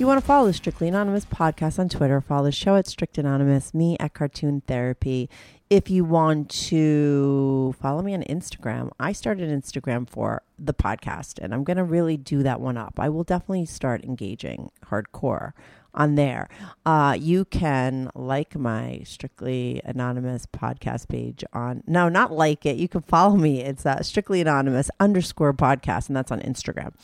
You want to follow the Strictly Anonymous podcast on Twitter, follow the show at Strict Anonymous, me at Cartoon Therapy. If you want to follow me on Instagram, I started Instagram for the podcast, and I'm going to really do that one up. I will definitely start engaging hardcore on there. Uh, you can like my Strictly Anonymous podcast page on, no, not like it. You can follow me. It's uh, Strictly Anonymous underscore podcast, and that's on Instagram.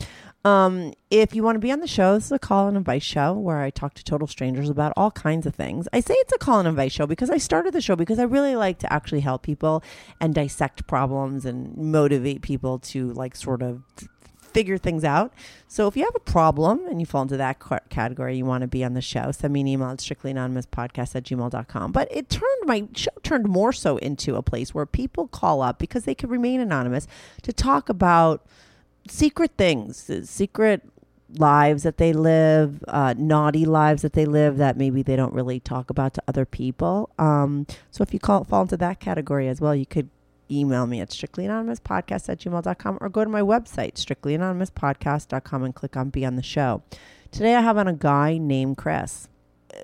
Um, if you want to be on the show, this is a call and invite show where I talk to total strangers about all kinds of things. I say it's a call and invite show because I started the show because I really like to actually help people and dissect problems and motivate people to like sort of figure things out. So if you have a problem and you fall into that category, you want to be on the show, send me an email at strictlyanonymouspodcast at gmail.com. But it turned, my show turned more so into a place where people call up because they can remain anonymous to talk about secret things, secret lives that they live, uh, naughty lives that they live that maybe they don't really talk about to other people. Um, so if you call, fall into that category as well, you could email me at strictlyanonymouspodcast at gmail.com or go to my website, strictlyanonymouspodcast.com and click on Be on the Show. Today I have on a guy named Chris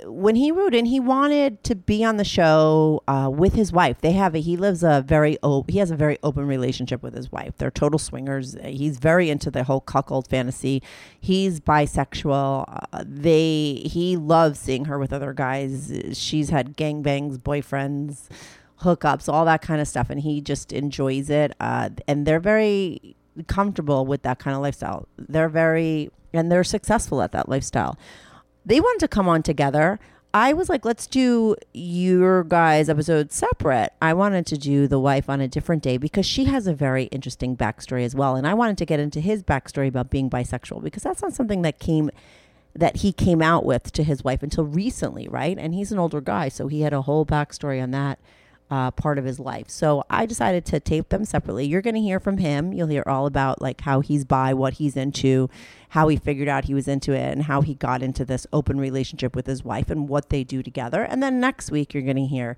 when he wrote in, he wanted to be on the show uh, with his wife. They have a he lives a very op- he has a very open relationship with his wife. They're total swingers. He's very into the whole cuckold fantasy. He's bisexual. Uh, they he loves seeing her with other guys. She's had gangbangs, boyfriends, hookups, all that kind of stuff, and he just enjoys it. Uh, and they're very comfortable with that kind of lifestyle. They're very and they're successful at that lifestyle they wanted to come on together. I was like, let's do your guys' episode separate. I wanted to do the wife on a different day because she has a very interesting backstory as well. And I wanted to get into his backstory about being bisexual because that's not something that came that he came out with to his wife until recently, right? And he's an older guy, so he had a whole backstory on that uh, part of his life. So I decided to tape them separately. You're going to hear from him. You'll hear all about like how he's bi, what he's into, how he figured out he was into it, and how he got into this open relationship with his wife and what they do together. And then next week, you're going to hear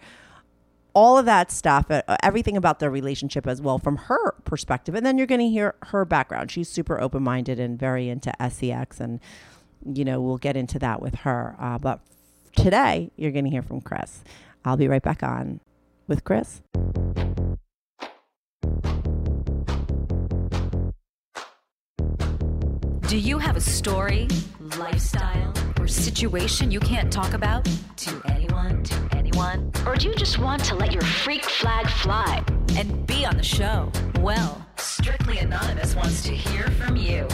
all of that stuff, uh, everything about their relationship as well from her perspective. And then you're going to hear her background. She's super open minded and very into sex. And, you know, we'll get into that with her. Uh, but today, you're going to hear from Chris. I'll be right back on with Chris. Do you have a story, lifestyle, or situation you can't talk about to anyone, to anyone? Or do you just want to let your freak flag fly and be on the show? Well, Strictly Anonymous wants to hear from you.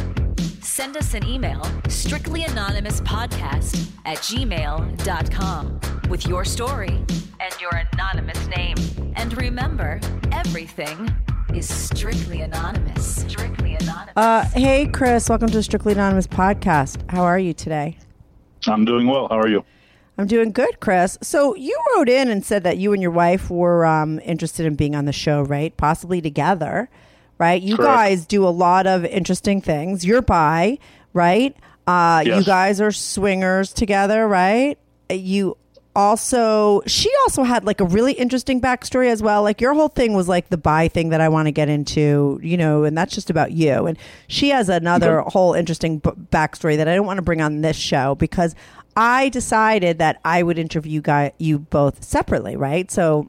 Send us an email, strictlyanonymouspodcast at gmail.com, with your story and your anonymous name. And remember, everything is strictly anonymous. Strictly anonymous. Uh, hey, Chris, welcome to the Strictly Anonymous podcast. How are you today? I'm doing well. How are you? I'm doing good, Chris. So you wrote in and said that you and your wife were um, interested in being on the show, right? Possibly together, right? You Correct. guys do a lot of interesting things. You're bi, right? Uh, You guys are swingers together, right? You also, she also had like a really interesting backstory as well. Like your whole thing was like the bi thing that I want to get into, you know, and that's just about you. And she has another whole interesting b- backstory that I don't want to bring on this show because I decided that I would interview guy you both separately, right? So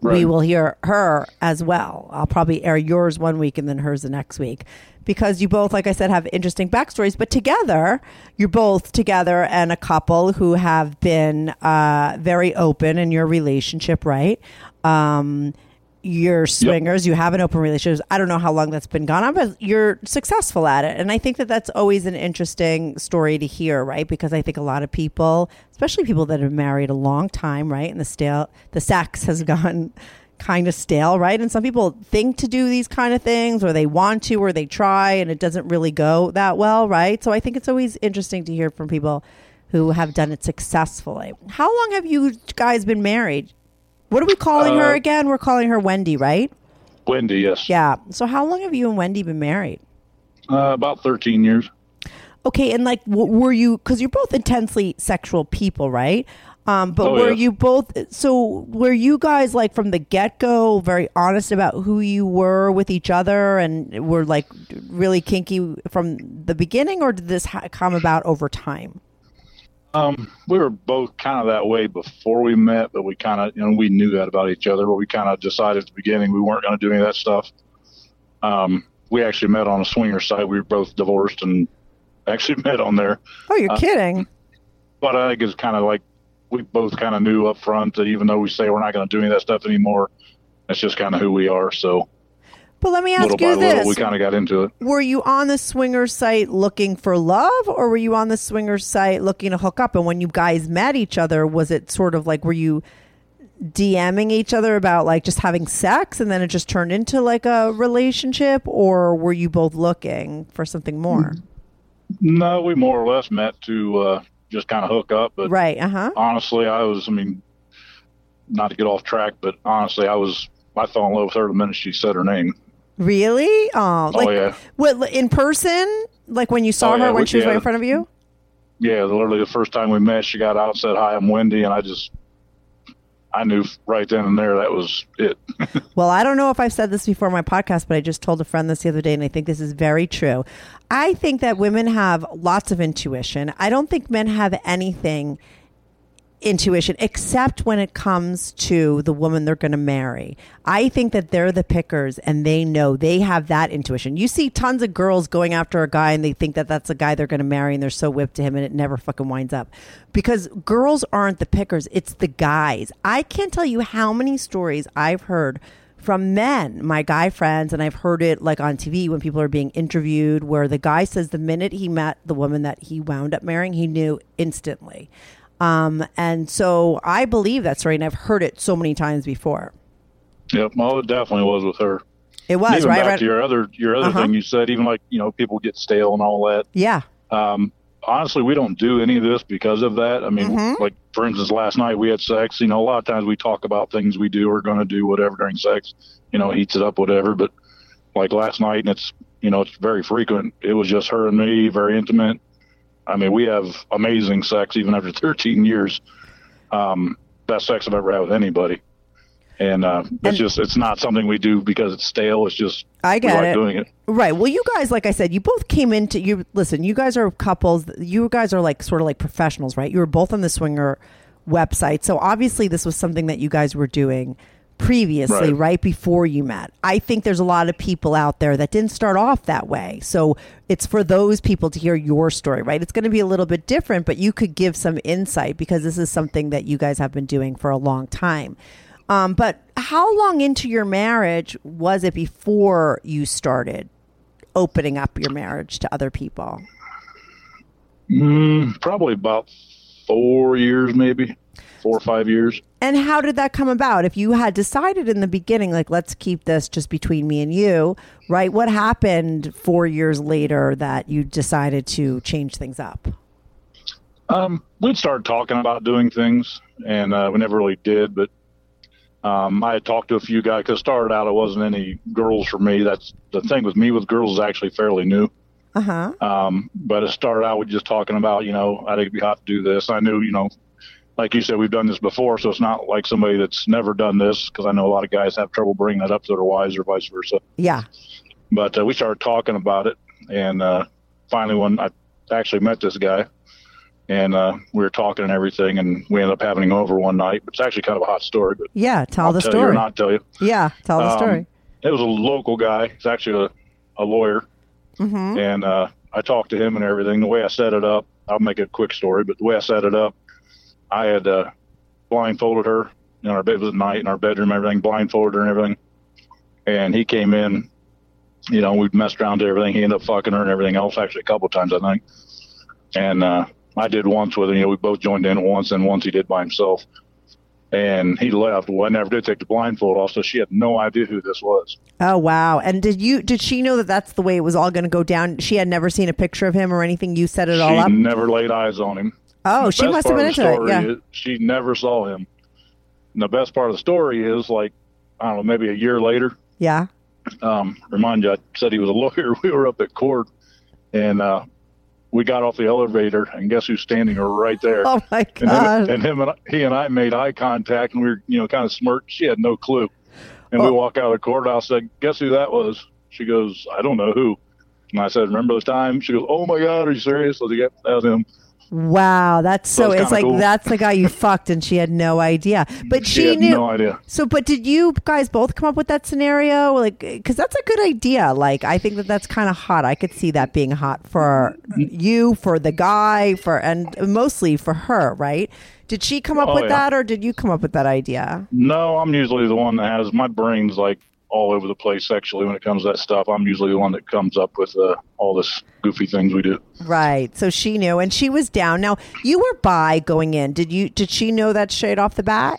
we will hear her as well. I'll probably air yours one week and then hers the next week because you both, like I said, have interesting backstories. But together, you're both together and a couple who have been uh, very open in your relationship, right? Um, you're swingers, you have an open relationship. I don't know how long that's been gone on, but you're successful at it. And I think that that's always an interesting story to hear, right? Because I think a lot of people, especially people that have married a long time, right? And the stale, the sex has mm-hmm. gone kind of stale, right? And some people think to do these kind of things or they want to or they try and it doesn't really go that well, right? So I think it's always interesting to hear from people who have done it successfully. How long have you guys been married? What are we calling her Uh, again? We're calling her Wendy, right? Wendy, yes. Yeah. So how long have you and Wendy been married? Uh, about 13 years. Okay, and like, w- were you? Because you're both intensely sexual people, right? Um, but Oh, were yeah. you both? So were you guys like from the get go very honest about who you were with each other, and were like really kinky from the beginning, or did this ha- come about over time? Um, we were both kind of that way before we met, but we kind of, you know, we knew that about each other, but we kind of decided at the beginning we weren't going to do any of that stuff. Um, we actually met on a swinger site. We were both divorced and actually met on there. Oh, you're Uh, kidding! But I think it's kind of like we both kind of knew up front that even though we say we're not going to do any of that stuff anymore, that's just kind of who we are. So But let me ask little you little, this: we kind of got into it. Were you on the swinger site looking for love, or were you on the swinger site looking to hook up? And when you guys met each other, was it sort of like were you DMing each other about like just having sex, and then it just turned into like a relationship, or were you both looking for something more? No, we more or less met to uh, just kind of hook up. But Right. Uh huh. honestly, I was, I mean, not to get off track, but honestly, I was, I fell in love with her the minute she said her name. Really? Oh, like oh, yeah. what in person? Like when you saw Oh, her yeah, when we- she was right in front of you? Yeah, literally the first time we met, she got out, said, Hi, I'm Wendy. And I just, I knew right then and there that was it. Well, I don't know if I've said this before on my podcast, but I just told a friend this the other day, and I think this is very true. I think that women have lots of intuition. I don't think men have anything intuition except when it comes to the woman they're going to marry. I think that they're the pickers and they know they have that intuition. You see tons of girls going after a guy and they think that that's a guy they're going to marry and they're so whipped to him and it never fucking winds up. Because girls aren't the pickers, it's the guys. I can't tell you how many stories I've heard from men, my guy friends, and I've heard it like on TV when people are being interviewed, where the guy says the minute he met the woman that he wound up marrying, he knew instantly. Um, and so I believe that story, and I've heard it so many times before. Yep. Well, it definitely was with her. It was And even right. back right to your other, your other Uh-huh. thing you said, even like, you know, people get stale and all that. yeah, Um, honestly, we don't do any of this because of that. I mean, Mm-hmm. like for instance, last night we had sex. You know, a lot of times we talk about things we do or going to do whatever during sex. You know, heats it up, whatever. But like last night, and it's you know it's very frequent. It was just her and me, very intimate. I mean, we have amazing sex even after 13 years. Um, best sex I've ever had with anybody. And uh, it's And- just it's not something we do because it's stale. It's just I we get like it. doing it. Right. Well, you guys, like I said, you both came into you. Listen, you guys are couples. You guys are like sort of like professionals, right? You were both on the swinger website, so obviously this was something that you guys were doing previously, Right. right before you met. I think there's a lot of people out there that didn't start off that way, so it's for those people to hear your story, right? It's going to be a little bit different, but you could give some insight because this is something that you guys have been doing for a long time. Um, but how long into your marriage was it before you started opening up your marriage to other people? Mm, probably about four years, maybe four or five years. And how did that come about? If you had decided in the beginning, like, let's keep this just between me and you, right? What happened four years later that you decided to change things up? Um, we'd started talking about doing things, and uh, we never really did. But um, I had talked to a few guys because started out it wasn't any girls for me. That's the thing with me with girls is actually fairly new. Uh huh. Um, but it started out with just talking about, you know, I think it'd be hot to do this. I knew, you know, like you said, we've done this before, so it's not like somebody that's never done this because I know a lot of guys have trouble bringing that up to their wives or vice versa. Yeah. But uh, we started talking about it, and uh, finally, when I actually met this guy, and uh, we were talking and everything, and we ended up having him over one night. It's actually kind of a hot story, but Yeah, tell I'll the tell you or story. not tell you. Yeah, tell the Um, story. It was a local guy. He's actually a, a lawyer, Mm-hmm. and uh, I talked to him and everything. The way I set it up, I'll make it a quick story, but the way I set it up, I had uh, blindfolded her in our bed. Was at night in our bedroom, everything blindfolded her and everything. And he came in, you know, we messed around to everything. He ended up fucking her and everything else, actually a couple times, I think. And uh, I did once with him. You know, we both joined in once, and once he did by himself. And he left. Well, I never did take the blindfold off, so she had no idea who this was. Oh wow! And did you did she know that that's the way it was all going to go down? She had never seen a picture of him or anything. You set it she all up. She never laid eyes on him. Oh, she must have been into it. Yeah. she never saw him. And the best part of the story is like I don't know, maybe a year later. Yeah. Um, remind you, I said he was a lawyer. We were up at court, and uh, we got off the elevator, and guess who's standing right there? Oh my and, god. him, and him and I, he and I made eye contact, and we were you know kind of smirked. She had no clue, and we Oh. walk out of the courthouse. Said, "Guess who that was?" She goes, "I don't know who." And I said, "Remember the time?" She goes, "Oh my God, are you serious?" I was like, "Yep, that was him." Wow, that's so. It's like cool. that's the guy you fucked, and she had no idea. But She, she, knew. no idea. So, but did you guys both come up with that scenario? Like, because that's a good idea. Like, I think that that's kind of hot. I could see that being hot for you, for the guy, for and mostly for her, right? Did she come up Oh, with yeah. that, or did you come up with that idea? No, I'm usually the one that has my brain's like all over the place sexually when it comes to that stuff. I'm usually the one that comes up with uh, all this goofy things we do. Right. So she knew, and she was down. Now you were bi going in. Did you? Did she know that straight off the bat?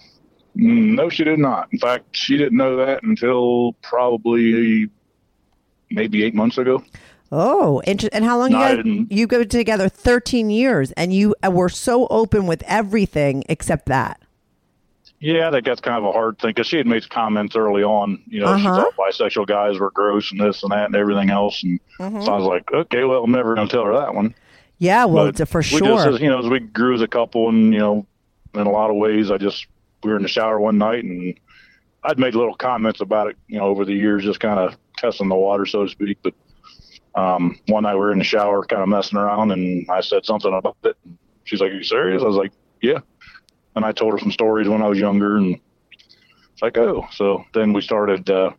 Mm, No, she did not. In fact, she didn't know that until probably maybe eight months ago. Oh, inter- and how long No, you guys? You go together thirteen years, and you uh, were so open with everything except that. Yeah, I think that's kind of a hard thing because she had made comments early on. You know, she Uh-huh. thought bisexual guys were gross and this and that and everything else. And Mm-hmm. so I was like, okay, well, I'm never going to tell her that one. Yeah, well, But for we sure. just, as, you know, as we grew as a couple, and you know, in a lot of ways, I just we were in the shower one night, and I'd made little comments about it, you know, over the years, just kind of testing the water, so to speak. But um, one night we were in the shower, kind of messing around, and I said something about it. And she's like, "Are you serious?" I was like, "Yeah." And I told her some stories when I was younger, and it's like, "Oh." So then we started. Uh,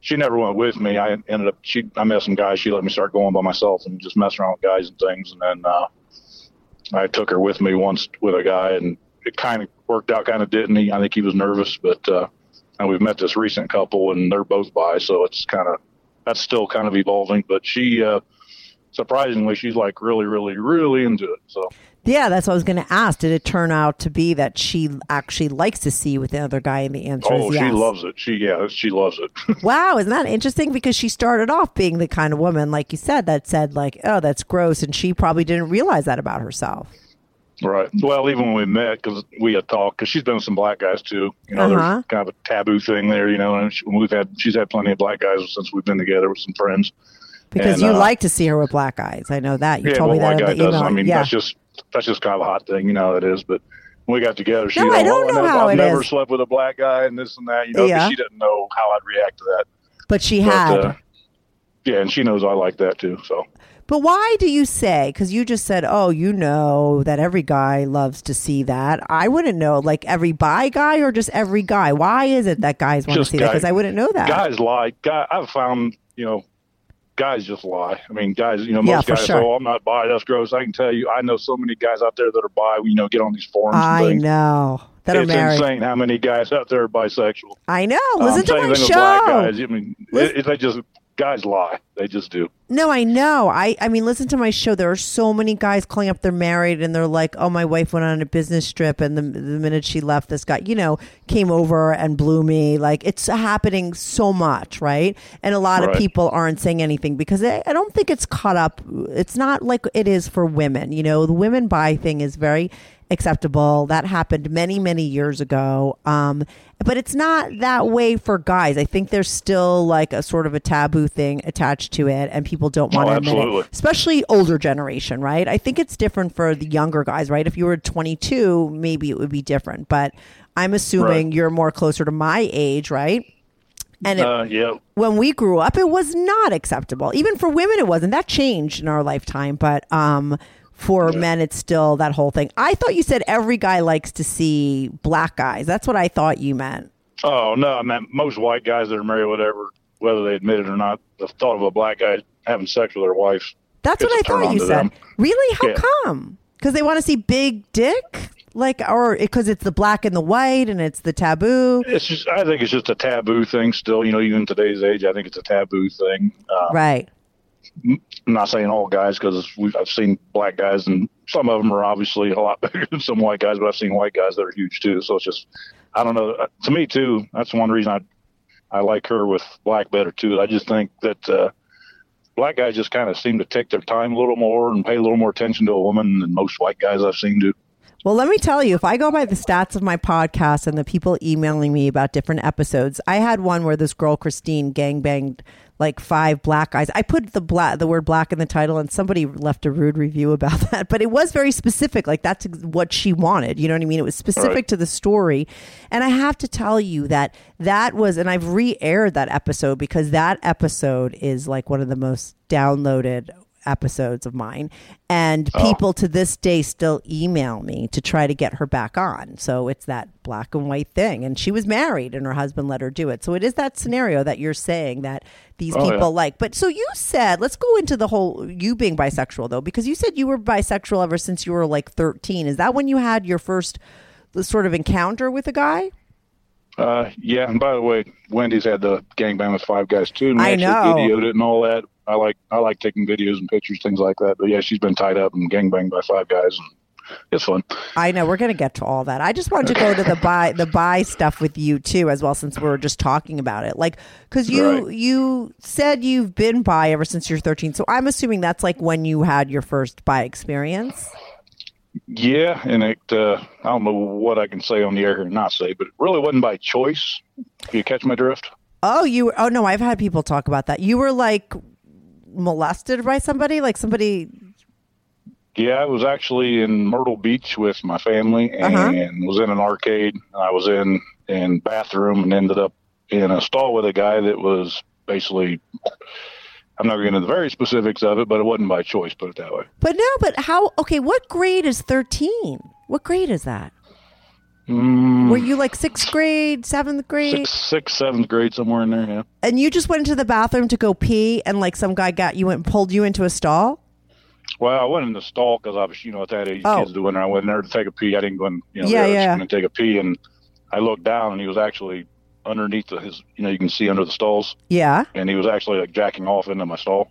she never went with me. I ended up she I met some guys. She let me start going by myself and just mess around with guys and things. And then uh, I took her with me once with a guy, and it kind of worked out, kind of didn't. He, I think he was nervous, but uh, and we've met this recent couple, and they're both bi, so it's kind of that's still kind of evolving. But she, uh, surprisingly, she's like really, really, really into it. So yeah, that's what I was going to ask. Did it turn out to be that she actually likes to see with the other guy? And the answer oh, yes. she loves it. She yeah, she loves it. Wow, isn't that interesting? Because she started off being the kind of woman, like you said, that said like, "Oh, that's gross," and she probably didn't realize that about herself. Right. Well, even when we met, because we had talked, because she's been with some black guys too. You know, Uh-huh. there's kind of a taboo thing there. You know, and she, we've had she's had plenty of black guys since we've been together with some friends. Because And, you uh, like to see her with black eyes. I know that. You yeah, told well, me that in guy the email. doesn't. I mean, yeah. that's just that's just kind of a hot thing. You know, it is. But when we got together, she No, I don't "Oh, know never, how I've it never is." slept with a black guy and this and that. You know, Yeah. she didn't know how I'd react to that. but she But, had. uh, yeah, and she knows I like that too. So But why do you say? Because you just said, "Oh, you know that every guy loves to see that." I wouldn't know, like every bi guy or just every guy. Why is it that guys want to see that? Because I wouldn't know that. guys lie. Guy, I've found you know. Guys just lie. I mean, guys, you know, most for guys sure. "Oh, I'm not bi. That's gross." I can tell you, I know so many guys out there that are bi. You know, get on these forums. I know that are it's married. insane how many guys out there are bisexual. I know. Um, Listen to same my show. black guys. I mean, it, it, they just guys lie. They just do. No, I know. I, I mean, listen to my show. There are so many guys calling up they're married and they're like, oh, my wife went on a business trip and the, the minute she left, this guy, you know, came over and blew me. Like, it's happening so much, right? And a lot of people aren't saying anything because I, I don't think it's caught up. It's not like it is for women. You know, the women buy thing is very acceptable. That happened many, many years ago. Um, but it's not that way for guys. I think there's still like a sort of a taboo thing attached to it, and people don't want Oh, to admit absolutely. it, especially older generation, right? I think it's different for the younger guys, right? If you were 22, maybe it would be different, but I'm assuming Right. you're more closer to my age, right? And it, Uh, yeah, when we grew up, it was not acceptable. Even for women, it wasn't. That changed in our lifetime, but um, for men, it's still that whole thing. I thought you said every guy likes to see black guys. That's what I thought you meant. Oh no, I meant most white guys that are married, whatever, whether they admit it or not, the thought of a black guy having sex with their wife. That's what I thought you said. them. Really? How Yeah. come? Because they want to see big dick, like, or because it's the black and the white, and it's the taboo, It's just, I think it's just a taboo thing still. You know, even in today's age, I think it's a taboo thing. Uh, right? I'm not saying all guys because I've seen black guys and some of them are obviously a lot bigger than some white guys, but I've seen white guys that are huge too. So it's just, I don't know. Uh, To me too, that's one reason I, I like her with black better too. I just think that uh, black guys just kind of seem to take their time a little more and pay a little more attention to a woman than most white guys I've seen do. Well, let me tell you, if I go by the stats of my podcast and the people emailing me about different episodes, I had one where this girl Christine gangbanged like five black guys. I put the black the word black in the title and somebody left a rude review about that, but it was very specific. Like that's what she wanted. You know what I mean? It was specific Right. to the story. And I have to tell you that that was and I've re-aired that episode because that episode is like one of the most downloaded episodes of mine and people to this day still email me to try to get her back on. So it's that black and white thing. And she was married and her husband let her do it. So it is that scenario that you're saying that these Oh, people yeah. like. But so you said let's go into the whole you being bisexual though because you said you were bisexual ever since you were like 13 is that when you had your first sort of encounter with a guy? Uh, yeah, and by the way, Wendy's had the gangbang with five guys too, and I know. videoed it and all that. I like I like taking videos and pictures, things like that. But yeah, she's been tied up and gangbanged by five guys, and it's fun. I know we're going to get to all that. I just wanted to go to the bi the bi stuff with you too, as well, since we are just talking about it. Like, because you Right. you said you've been bi ever since you're 13, so I'm assuming that's like when you had your first bi experience. Yeah, and it uh, I don't know what I can say on the air here or not say, but it really wasn't by choice. You catch my drift? Oh, you? Oh no, I've had people talk about that. You were like molested by somebody, like somebody. Yeah, I was actually in Myrtle Beach with my family and Uh-huh. was in an arcade. I was in in bathroom and ended up in a stall with a guy that was basically. I'm not going to get into the very specifics of it, but it wasn't by choice. Put it that way. But no, but how? Okay, what grade is 13? What grade is that? Mm, Were you like sixth grade, seventh grade? sixth, sixth, seventh grade, somewhere in there. Yeah. And you just went into the bathroom to go pee, and like some guy got you and pulled you into a stall. Well, I went in the stall because I was, you know, at that age, Oh. kids doing. it. I went in there to take a pee. I didn't go in, you know, Yeah, there. I was yeah. going to take a pee, and I looked down, and he was actually underneath the, his. You know, you can see under the stalls, Yeah. and he was actually like jacking off into my stall.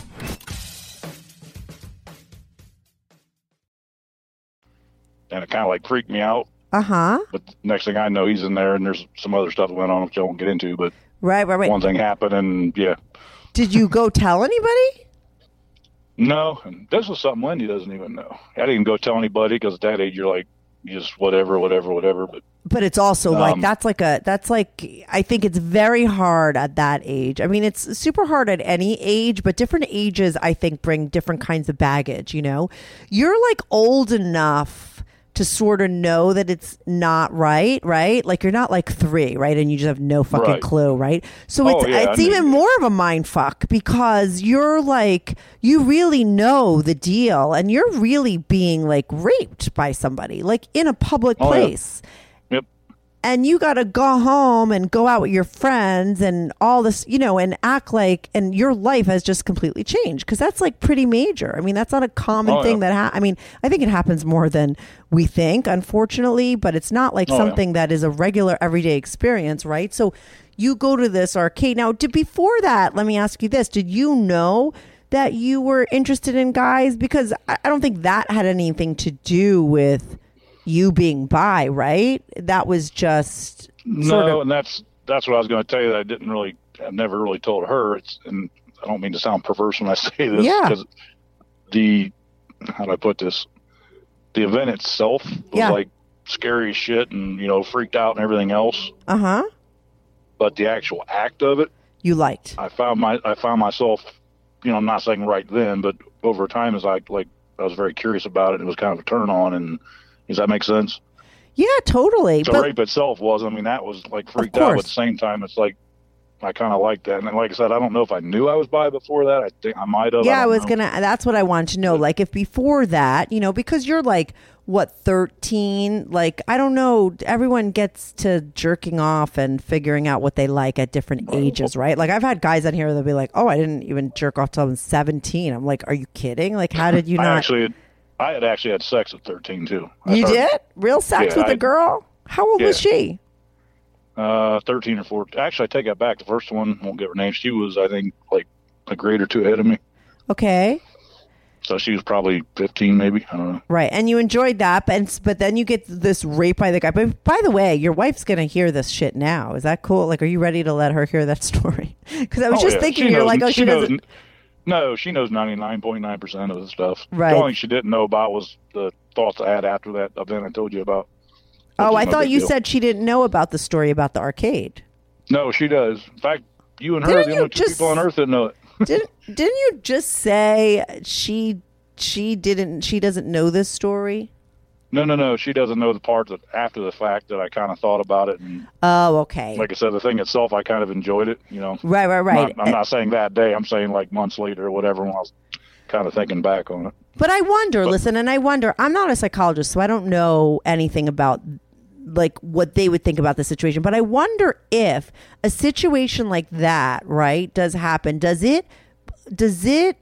And it kind of like freaked me out. Uh huh. But next thing I know, he's in there, and there's some other stuff going on which I won't get into. But Right, right, right. one thing happened, and yeah, Did you go tell anybody? no, and this was something Wendy doesn't even know. I didn't go tell anybody because at that age you're like, you just whatever, whatever, whatever. But But it's also like Um, that's like a that's like I think it's very hard at that age. I mean, it's super hard at any age, but different ages I think bring different kinds of baggage, you know. You're like old enough to sort of know that it's not right, right? Like you're not like 3, right? And you just have no fucking Right. clue, right? So Oh, it's yeah, it's knew even you. more of a mind fuck because you're like you really know the deal and you're really being like raped by somebody like in a public Oh, place. yep, and you got to go home and go out with your friends and all this, you know, and act like, and your life has just completely changed because that's like pretty major. I mean, that's not a common Oh, thing yeah. that, ha- I mean, I think it happens more than we think, unfortunately, but it's not like Oh, yeah. something that is a regular everyday experience, right? So you go to this arcade. Now, did, before that, let me ask you this Did you know that you were interested in guys? Because I, I don't think that had anything to do with you being bi, right? That was just No, sort of. and that's that's what I was going to tell you. That I didn't really, I never really told her. It's, and I don't mean to sound perverse when I say this. Yeah. Because the, how do I put this? The event itself was Yeah. like scary shit, and you know, freaked out and everything else. Uh huh. But the actual act of it, You liked. I found my, I found myself, you know, I'm not saying right then, but over time, as I like, I was very curious about it. It was kind of a turn on, and does that make sense? Yeah, totally. the but rape itself was. I mean, that was like freaked out. But at the same time, it's like I kind of like that. And then, like I said, I don't know if I knew I was bi before that. I think I might have. yeah, I don't was know. gonna. That's what I wanted to know. Like, if before that, you know, because you're like what thirteen. Like, I don't know. Everyone gets to jerking off and figuring out what they like at different ages, right? Like, I've had guys on here that'll be like, "Oh, I didn't even jerk off till I was 17." I'm like, "Are you kidding? Like, how did you I not?" actually, I had actually had sex at 13 too. I you started, did real sex Yeah, with a I- girl. How old was she? Uh, 13 or 14. Actually, I take that back. The first one won't get her name. She was, I think, like a grade or two ahead of me. Okay. So she was probably 15, maybe. I don't know. Right, and you enjoyed that, but but then you get this rape by the guy. But by the way, your wife's gonna hear this shit now. Is that cool? Like, are you ready to let her hear that story? Because I was Oh, just yeah. thinking, She you're knows- like, oh, she, knows- doesn't. No, she knows 99.9% of the stuff. Right. The only thing she didn't know about was the thoughts I had after that event I told you about. Oh, I no thought you deal. said she didn't know about the story about the arcade. No, she does. In fact, you and her Didn't are the only two just- people on earth that know it. Didn't didn't you just say she she didn't she doesn't know this story? No, no, no. She doesn't know the part that after the fact that I kind of thought about it, and Oh, okay. like I said, the thing itself, I kind of enjoyed it. You know, right, right, right. Not, I'm eh not saying that day. I'm saying like months later or whatever when I was kind of thinking back on it. But I wonder, listen, and I wonder, I'm not a psychologist, so I don't know anything about like what they would think about the situation, but I wonder if a situation like that, right, does happen, does it does it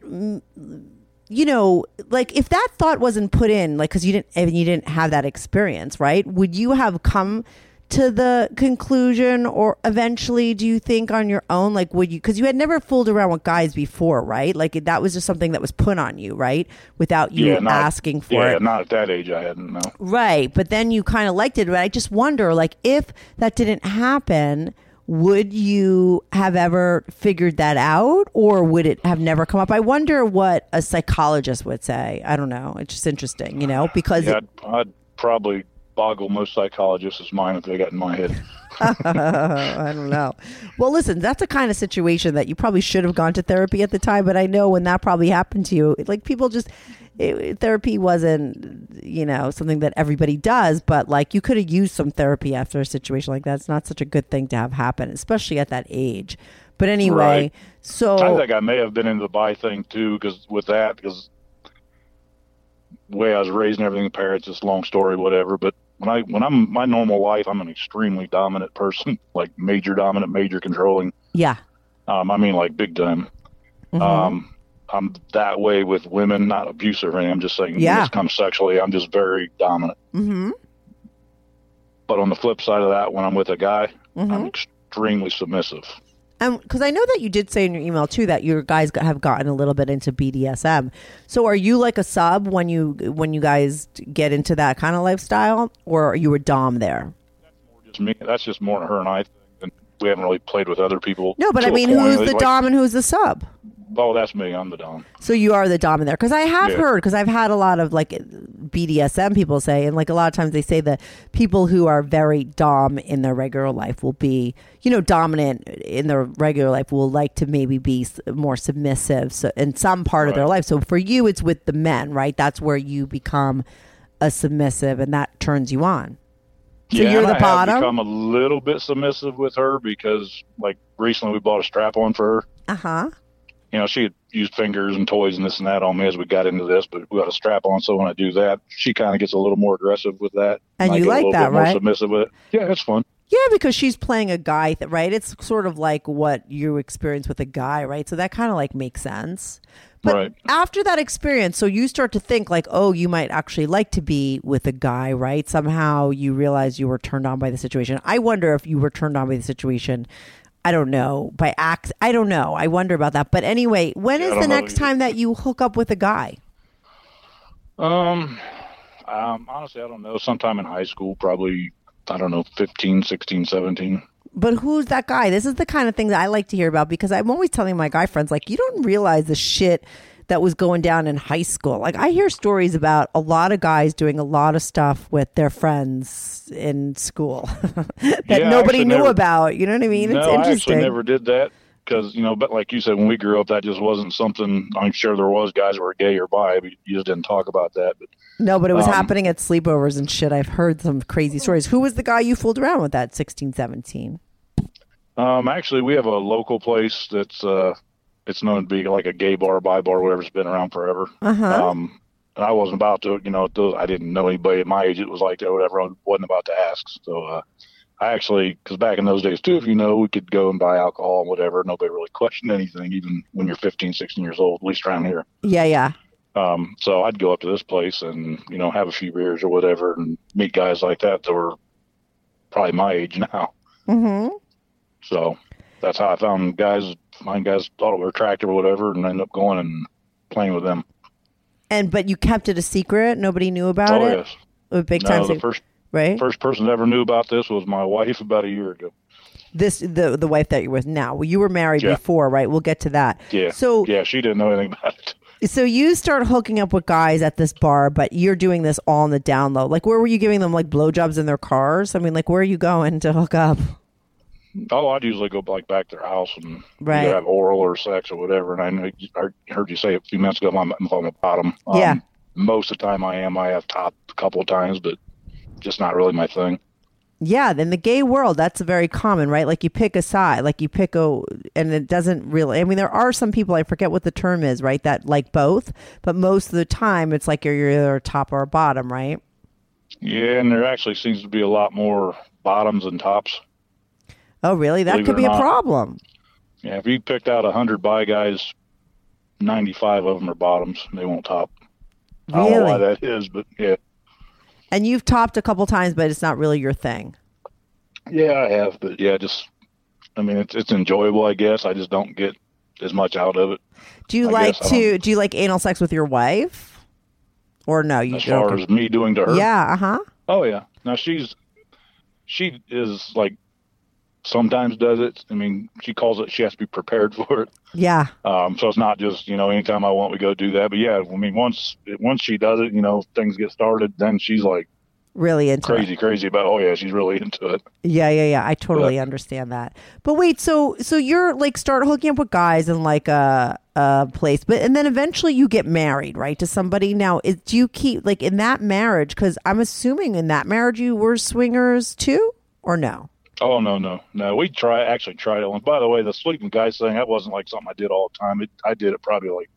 you know, like if that thought wasn't put in, like because you didn't, and you didn't have that experience, right? Would you have come to the conclusion, or eventually, do you think on your own, like would you? Because you had never fooled around with guys before, right? Like that was just something that was put on you, right? Without you yeah, not, asking for yeah, it, not at that age. I hadn't. No. Right. But then you kind of liked it. But I just wonder, like, if that didn't happen, would you have ever figured that out or would it have never come up? I wonder what a psychologist would say. I don't know. It's just interesting, you know, because Yeah, I'd, I'd probably boggle most psychologists' mind if they got in my head. I don't know. Well, listen, that's a kind of situation that you probably should have gone to therapy at the time. But I know when that probably happened to you, like people just it, therapy wasn't, you know, something that everybody does. But like you could have used some therapy after a situation like that. It's not such a good thing to have happen, especially at that age. But anyway, Right. so I think I may have been into the bi thing too, because with that, because way I was raised and everything, parents, it's a long story, whatever. But when I when I'm my normal life, I'm an extremely dominant person, like major dominant, major controlling. yeah, Um, I mean, like big time. Mm-hmm. Um, I'm that way with women, not abusive or. I'm just saying, Yeah. when it comes sexually, I'm just very dominant. Mm-hmm. But on the flip side of that, when I'm with a guy, Mm-hmm. I'm extremely submissive. And because I know that you did say in your email too that your guys have gotten a little bit into BDSM. So are you like a sub when you when you guys get into that kind of lifestyle, or are you a dom there? Just me. That's just more her and I. Thing. And we haven't really played with other people. No, but I mean, who's the like, dom and who's the sub? Oh, that's me. I'm the dom. So you are the dom in there because I have Yeah. heard because I've had a lot of like BDSM people say, and like a lot of times they say that people who are very dom in their regular life will be, you know, dominant in their regular life will like to maybe be more submissive so, in some part of their life. So for you, it's with the men, right? That's where you become a submissive, and that turns you on. So yeah, you're the I bottom? Have become a little bit submissive with her because, like, recently we bought a strap on for her. Uh huh. You know, she had used fingers and toys and this and that on me as we got into this, but we got a strap on. So when I do that, she kind of gets a little more aggressive with that. And I you like that, right? Submissive with it. Yeah, it's fun. Yeah, because she's playing a guy, th- right? It's sort of like what you experience with a guy, right? So that kind of like makes sense. But Right. after that experience, so you start to think like, oh, you might actually like to be with a guy, right? Somehow you realize you were turned on by the situation. I wonder if you were turned on by the situation. I don't know by acts. I don't know. I wonder about that. But anyway, when is the next either. time that you hook up with a guy? Um, um, honestly, I don't know. Sometime in high school, probably, I don't know, 15, 16, 17. But who's that guy? This is the kind of thing that I like to hear about because I'm always telling my guy friends, like, you don't realize the shit that was going down in high school. Like, I hear stories about a lot of guys doing a lot of stuff with their friends in school that Yeah, nobody knew never- about. You know what I mean? no, it's I interesting. actually never did that because, you know, but like you said, when we grew up, that just wasn't something, I'm sure there was guys that were gay or bi, but you just didn't talk about that. But no, but it was um, happening at sleepovers and shit. I've heard some crazy stories. Who was the guy you fooled around with at 16, 17? Um, actually, we have a local place that's uh, it's known to be like a gay bar, bi bar, whatever. It's been around forever. Uh-huh. Um, and I wasn't about to, you know, I didn't know anybody at my age. It was like that, whatever. I wasn't about to ask. So uh, I actually, because back in those days too, if you know, we could go and buy alcohol and whatever. Nobody really questioned anything, even when you're 15, 16 years old, at least around here. Yeah, yeah. Um, so I'd go up to this place and you know have a few beers or whatever, and meet guys like that that were probably my age now. Mm-hmm. So that's how I found guys. Mine guys thought it were attractive or whatever, and ended up going and playing with them. And but you kept it a secret. Nobody knew about it? oh it. yes. A big No, time the first right? first person that ever knew about this was my wife about a year ago. this the the wife that you're with now. Well, you were married Yeah. before, right? We'll get to that. Yeah. So yeah, she didn't know anything about it. so you start hooking up with guys at this bar, but you're doing this all on the down low. Like where were you giving them like blowjobs in their cars? I mean, like where are you going to hook up? Oh, I'd usually go like back to their house and Right. have oral or sex or whatever. And I know I heard you say a few minutes ago, I'm, I'm a bottom. Um, Yeah. Most of the time I am. I have top a couple of times, but just not really my thing. Yeah, in the gay world, that's very common, right? Like you pick a side, like you pick a, and it doesn't really. I mean, there are some people I forget what the term is, right? That like both, but most of the time, it's like you're, you're either a top or a bottom, right? Yeah, and there actually seems to be a lot more bottoms and tops. Oh, really? That could be a not. problem. Yeah, if you picked out a hundred bi guys, ninety-five of them are bottoms. They won't top. I don't know why that is, but yeah, And you've topped a couple times, but it's not really your thing. yeah, I have. But yeah, just I mean, it's it's enjoyable, I guess. I just don't get as much out of it Do you I like to? Do you like anal sex with your wife, or no? You as far as me doing to her. yeah, uh huh. Oh yeah. Now she's she is like sometimes does it. I mean, she calls it. She has to be prepared for it. Yeah, Um, so it's not just you know anytime I want we go do that. But yeah, I mean once once she does it, you know things get started. Then she's like really into it. crazy, crazy about. Oh yeah, she's really into it. Yeah, yeah, yeah. I totally understand that. But wait, so so you're like start hooking up with guys in like a a place, but and then eventually you get married, right, to somebody. Now, is, do you keep like in that marriage? Because I'm assuming in that marriage you were swingers too, or no? Oh no, no, no. We try actually tried it once. By the way, the sleeping guys thing that wasn't like something I did all the time. It, I did it probably like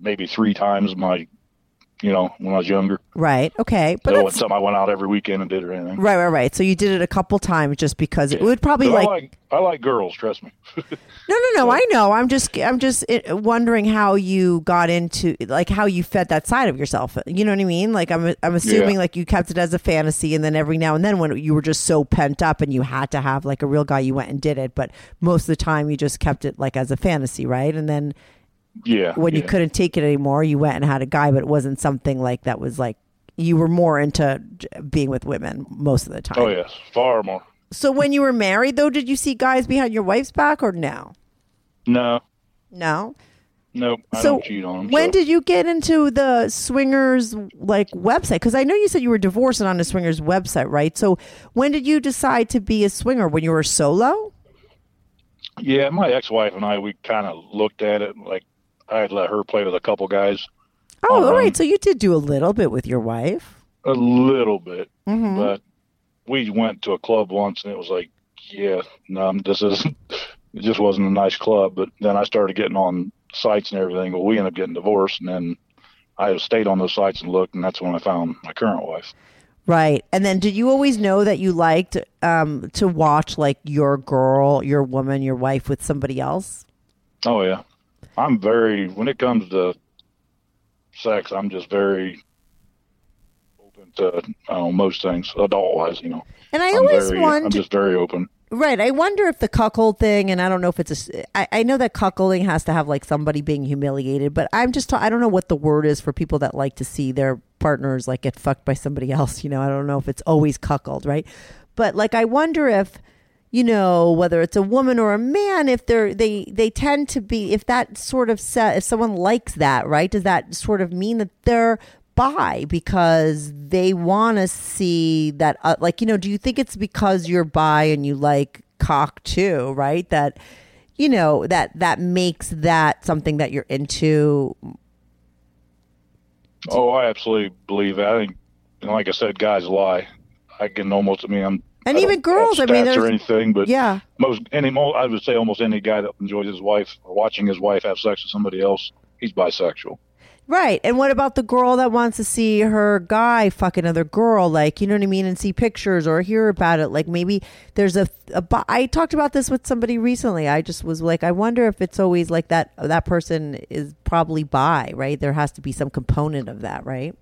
maybe three times my, you know, when I was younger. Right. Okay. But so it wasn't something I went out every weekend and did or anything. right, right, right. So you did it a couple times just because it would probably like, I like I like girls. Trust me. no, no, no. I know. I'm just I'm just uh, wondering how you got into like how you fed that side of yourself. You know what I mean? Like I'm I'm assuming Yeah. like you kept it as a fantasy, and then every now and then when you were just so pent up and you had to have like a real guy, you went and did it. But most of the time, you just kept it like as a fantasy, right? And then Yeah. when you couldn't take it anymore, you went and had a guy, but it wasn't something like that was like you were more into being with women most of the time. Oh yes, far more. So when you were married, though, did you see guys behind your wife's back or no? No, No. nope. So don't cheat on them. when so. did you get into the swingers like website because i know you said you were divorced and on the swingers website right so when did you decide to be a swinger when you were solo Yeah, my ex-wife and I, we kind of looked at it like I had let her play with a couple guys, oh all Um, right so you did do a little bit with your wife a little bit, mm-hmm. but we went to a club once and it was like, yeah, no, this isn't. It just wasn't a nice club. But then I started getting on sites and everything. Well, we ended up getting divorced, and then I stayed on those sites and looked, and that's when I found my current wife. Right. And then did you always know that you liked um, to watch like your girl, your woman, your wife with somebody else? Oh yeah, I'm very when it comes to sex, I'm just very open to uh, most things, adult wise, you know. And I I'm always very, wonder I'm just very open. Right. I wonder if the cuckold thing, and I don't know if it's a. I, I know that cuckolding has to have like somebody being humiliated, but I'm just. I don't know what the word is for people that like to see their partners like get fucked by somebody else. You know, I don't know if it's always cuckold, right? But like, I wonder if, you know, whether it's a woman or a man, if they're they they tend to be if that sort of set if someone likes that, right? Does that sort of mean that they're bi because they want to see that uh, like you know do you think it's because you're bi and you like cock too right that you know that that makes that something that you're into Oh, I absolutely believe that. And like I said, guys lie. I can almost. I mean, I'm. And I even girls, I mean, stats or there's- anything, but yeah. most any I would say almost any guy that enjoys his wife or watching his wife have sex with somebody else, he's bisexual. right. And what about the girl that wants to see her guy fuck another girl? Like you know what i mean? And see pictures or hear about it. Like maybe there's a, a i talked about this with somebody recently. I just was like i wonder if it's always like that that person is probably bi right? There has to be some component of that right?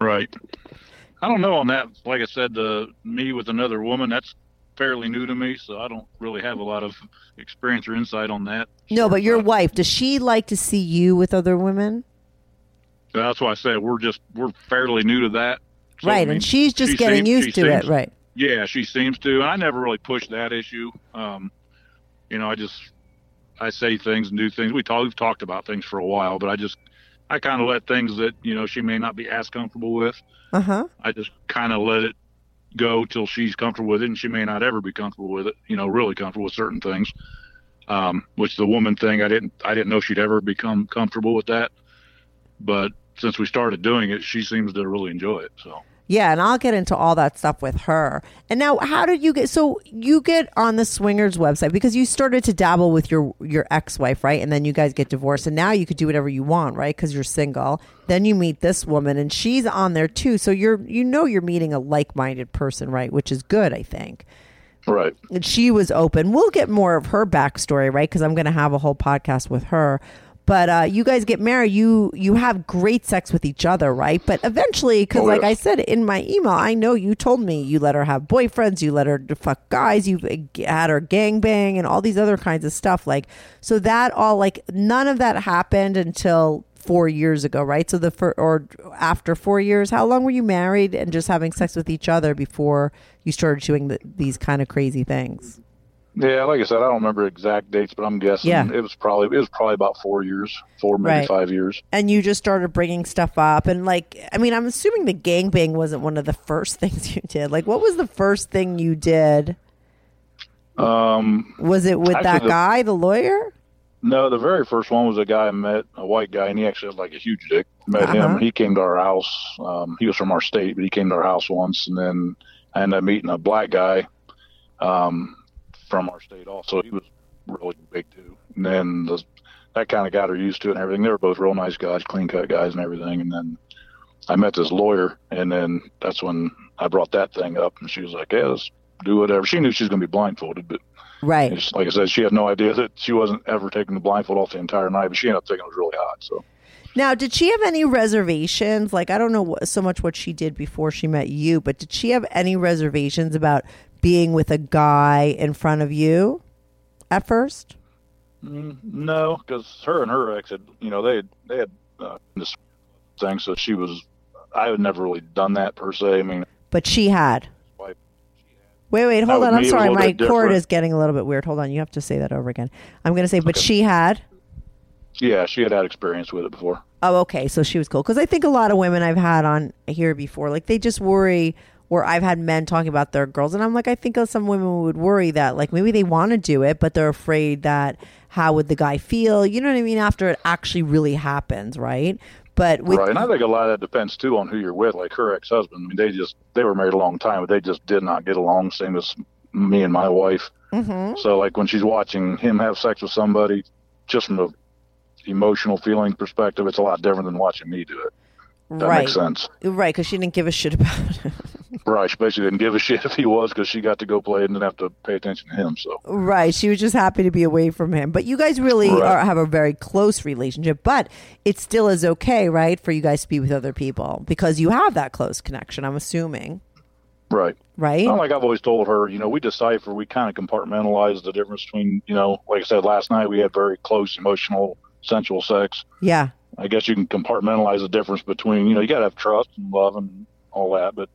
Right. I don't know on that. Like I said, the me with another woman, that's fairly new to me, so I don't really have a lot of experience or insight on that. No, but your wife, does she like to see you with other women? That's why I said we're just we're fairly new to that. So, I right, mean, and she's just she getting seems- used to it, right? Yeah, she seems to. And I never really pushed that issue. Um, you know, I just I say things and do things. We talk, we've talked about things for a while, but I just I kind of let things that you know she may not be as comfortable with. Uh huh. I just kind of let it go till she's comfortable with it, and she may not ever be comfortable with it. You know, really comfortable with certain things. Um, which the woman thing, I didn't, I didn't know she'd ever become comfortable with that. But since we started doing it, she seems to really enjoy it. So Yeah, and I'll get into all that stuff with her. And now, how did you get? So you get on the swingers website because you started to dabble with your your ex wife, right? And then you guys get divorced, and now you could do whatever you want, right? Because you're single. Then you meet this woman, and she's on there too. So you're you know you're meeting a like minded person, right? Which is good, I think. right, and she was open. We'll get more of her backstory, right? Because I'm going to have a whole podcast with her. But uh, you guys get married. You you have great sex with each other, right? But eventually, because Oh, like yeah. I said in my email, I know you told me you let her have boyfriends, you let her fuck guys, you had her gangbang and all these other kinds of stuff. Like so that all like none of that happened until four years ago, right? So the fir- or after four years, how long were you married and just having sex with each other before you started doing the, these kind of crazy things? Yeah. Like I said, I don't remember exact dates, but I'm guessing Yeah. it was probably it was probably about four years, four maybe Right. five years. and you just started bringing stuff up and like i mean i'm assuming the gangbang wasn't one of the first things you did like what was the first thing you did Um, was it with that the- guy the lawyer No, the very first one was a guy I met, a white guy, and he actually had like a huge dick. Met Uh-huh. him. He came to our house. Um, he was from our state, but he came to our house once, and then I ended up meeting a black guy um, from our state also. He was really big too. And then the, that kind of got her used to it and everything. They were both real nice guys, clean cut guys, and everything. And then I met this lawyer, and then that's when I brought that thing up, and she was like, "Yeah, let's do whatever." She knew she was going to be blindfolded, but right it's, like I said, she had no idea that she wasn't ever taking the blindfold off the entire night, but she ended up thinking it was really hot. So now did she have any reservations like i don't know so much what she did before she met you but did she have any reservations about being with a guy in front of you at first no, because her and her ex had, you know, they had, they had uh, this thing, so she was. I had never really done that per se. I mean, but she had Wait, wait, hold on. I'm me, it was a sorry. My cord is getting a little bit weird. Hold on. You have to say that over again. I'm going to say, but she had. yeah, she had had experience with it before. Oh, okay. So she was cool. Because I think a lot of women I've had on here before, like they just worry, or I've had men talking about their girls. And I'm like, I think some women would worry that, like, maybe they want to do it, but they're afraid that how would the guy feel? You know what I mean? After it actually really happens, right? But with, right, and I think a lot of that depends too on who you're with. Like her ex-husband, I mean, they just they were married a long time, but they just did not get along. Same as me and my wife. Mhm. So like when she's watching him have sex with somebody, just from the emotional feeling perspective, it's a lot different than watching me do it. That right. makes sense. Right, because she didn't give a shit about it. Right. She basically didn't give a shit if he was because she got to go play and didn't have to pay attention to him. So right. She was just happy to be away from him. But you guys really Right. are, have a very close relationship. But it still is okay, right, for you guys to be with other people because you have that close connection, I'm assuming. right. Right? Not like I've always told her, you know, we decipher, we kind of compartmentalize the difference between, you know, like I said last night, we had very close, emotional, sensual sex. yeah. I guess you can compartmentalize the difference between, you know, you got to have trust and love and all that, but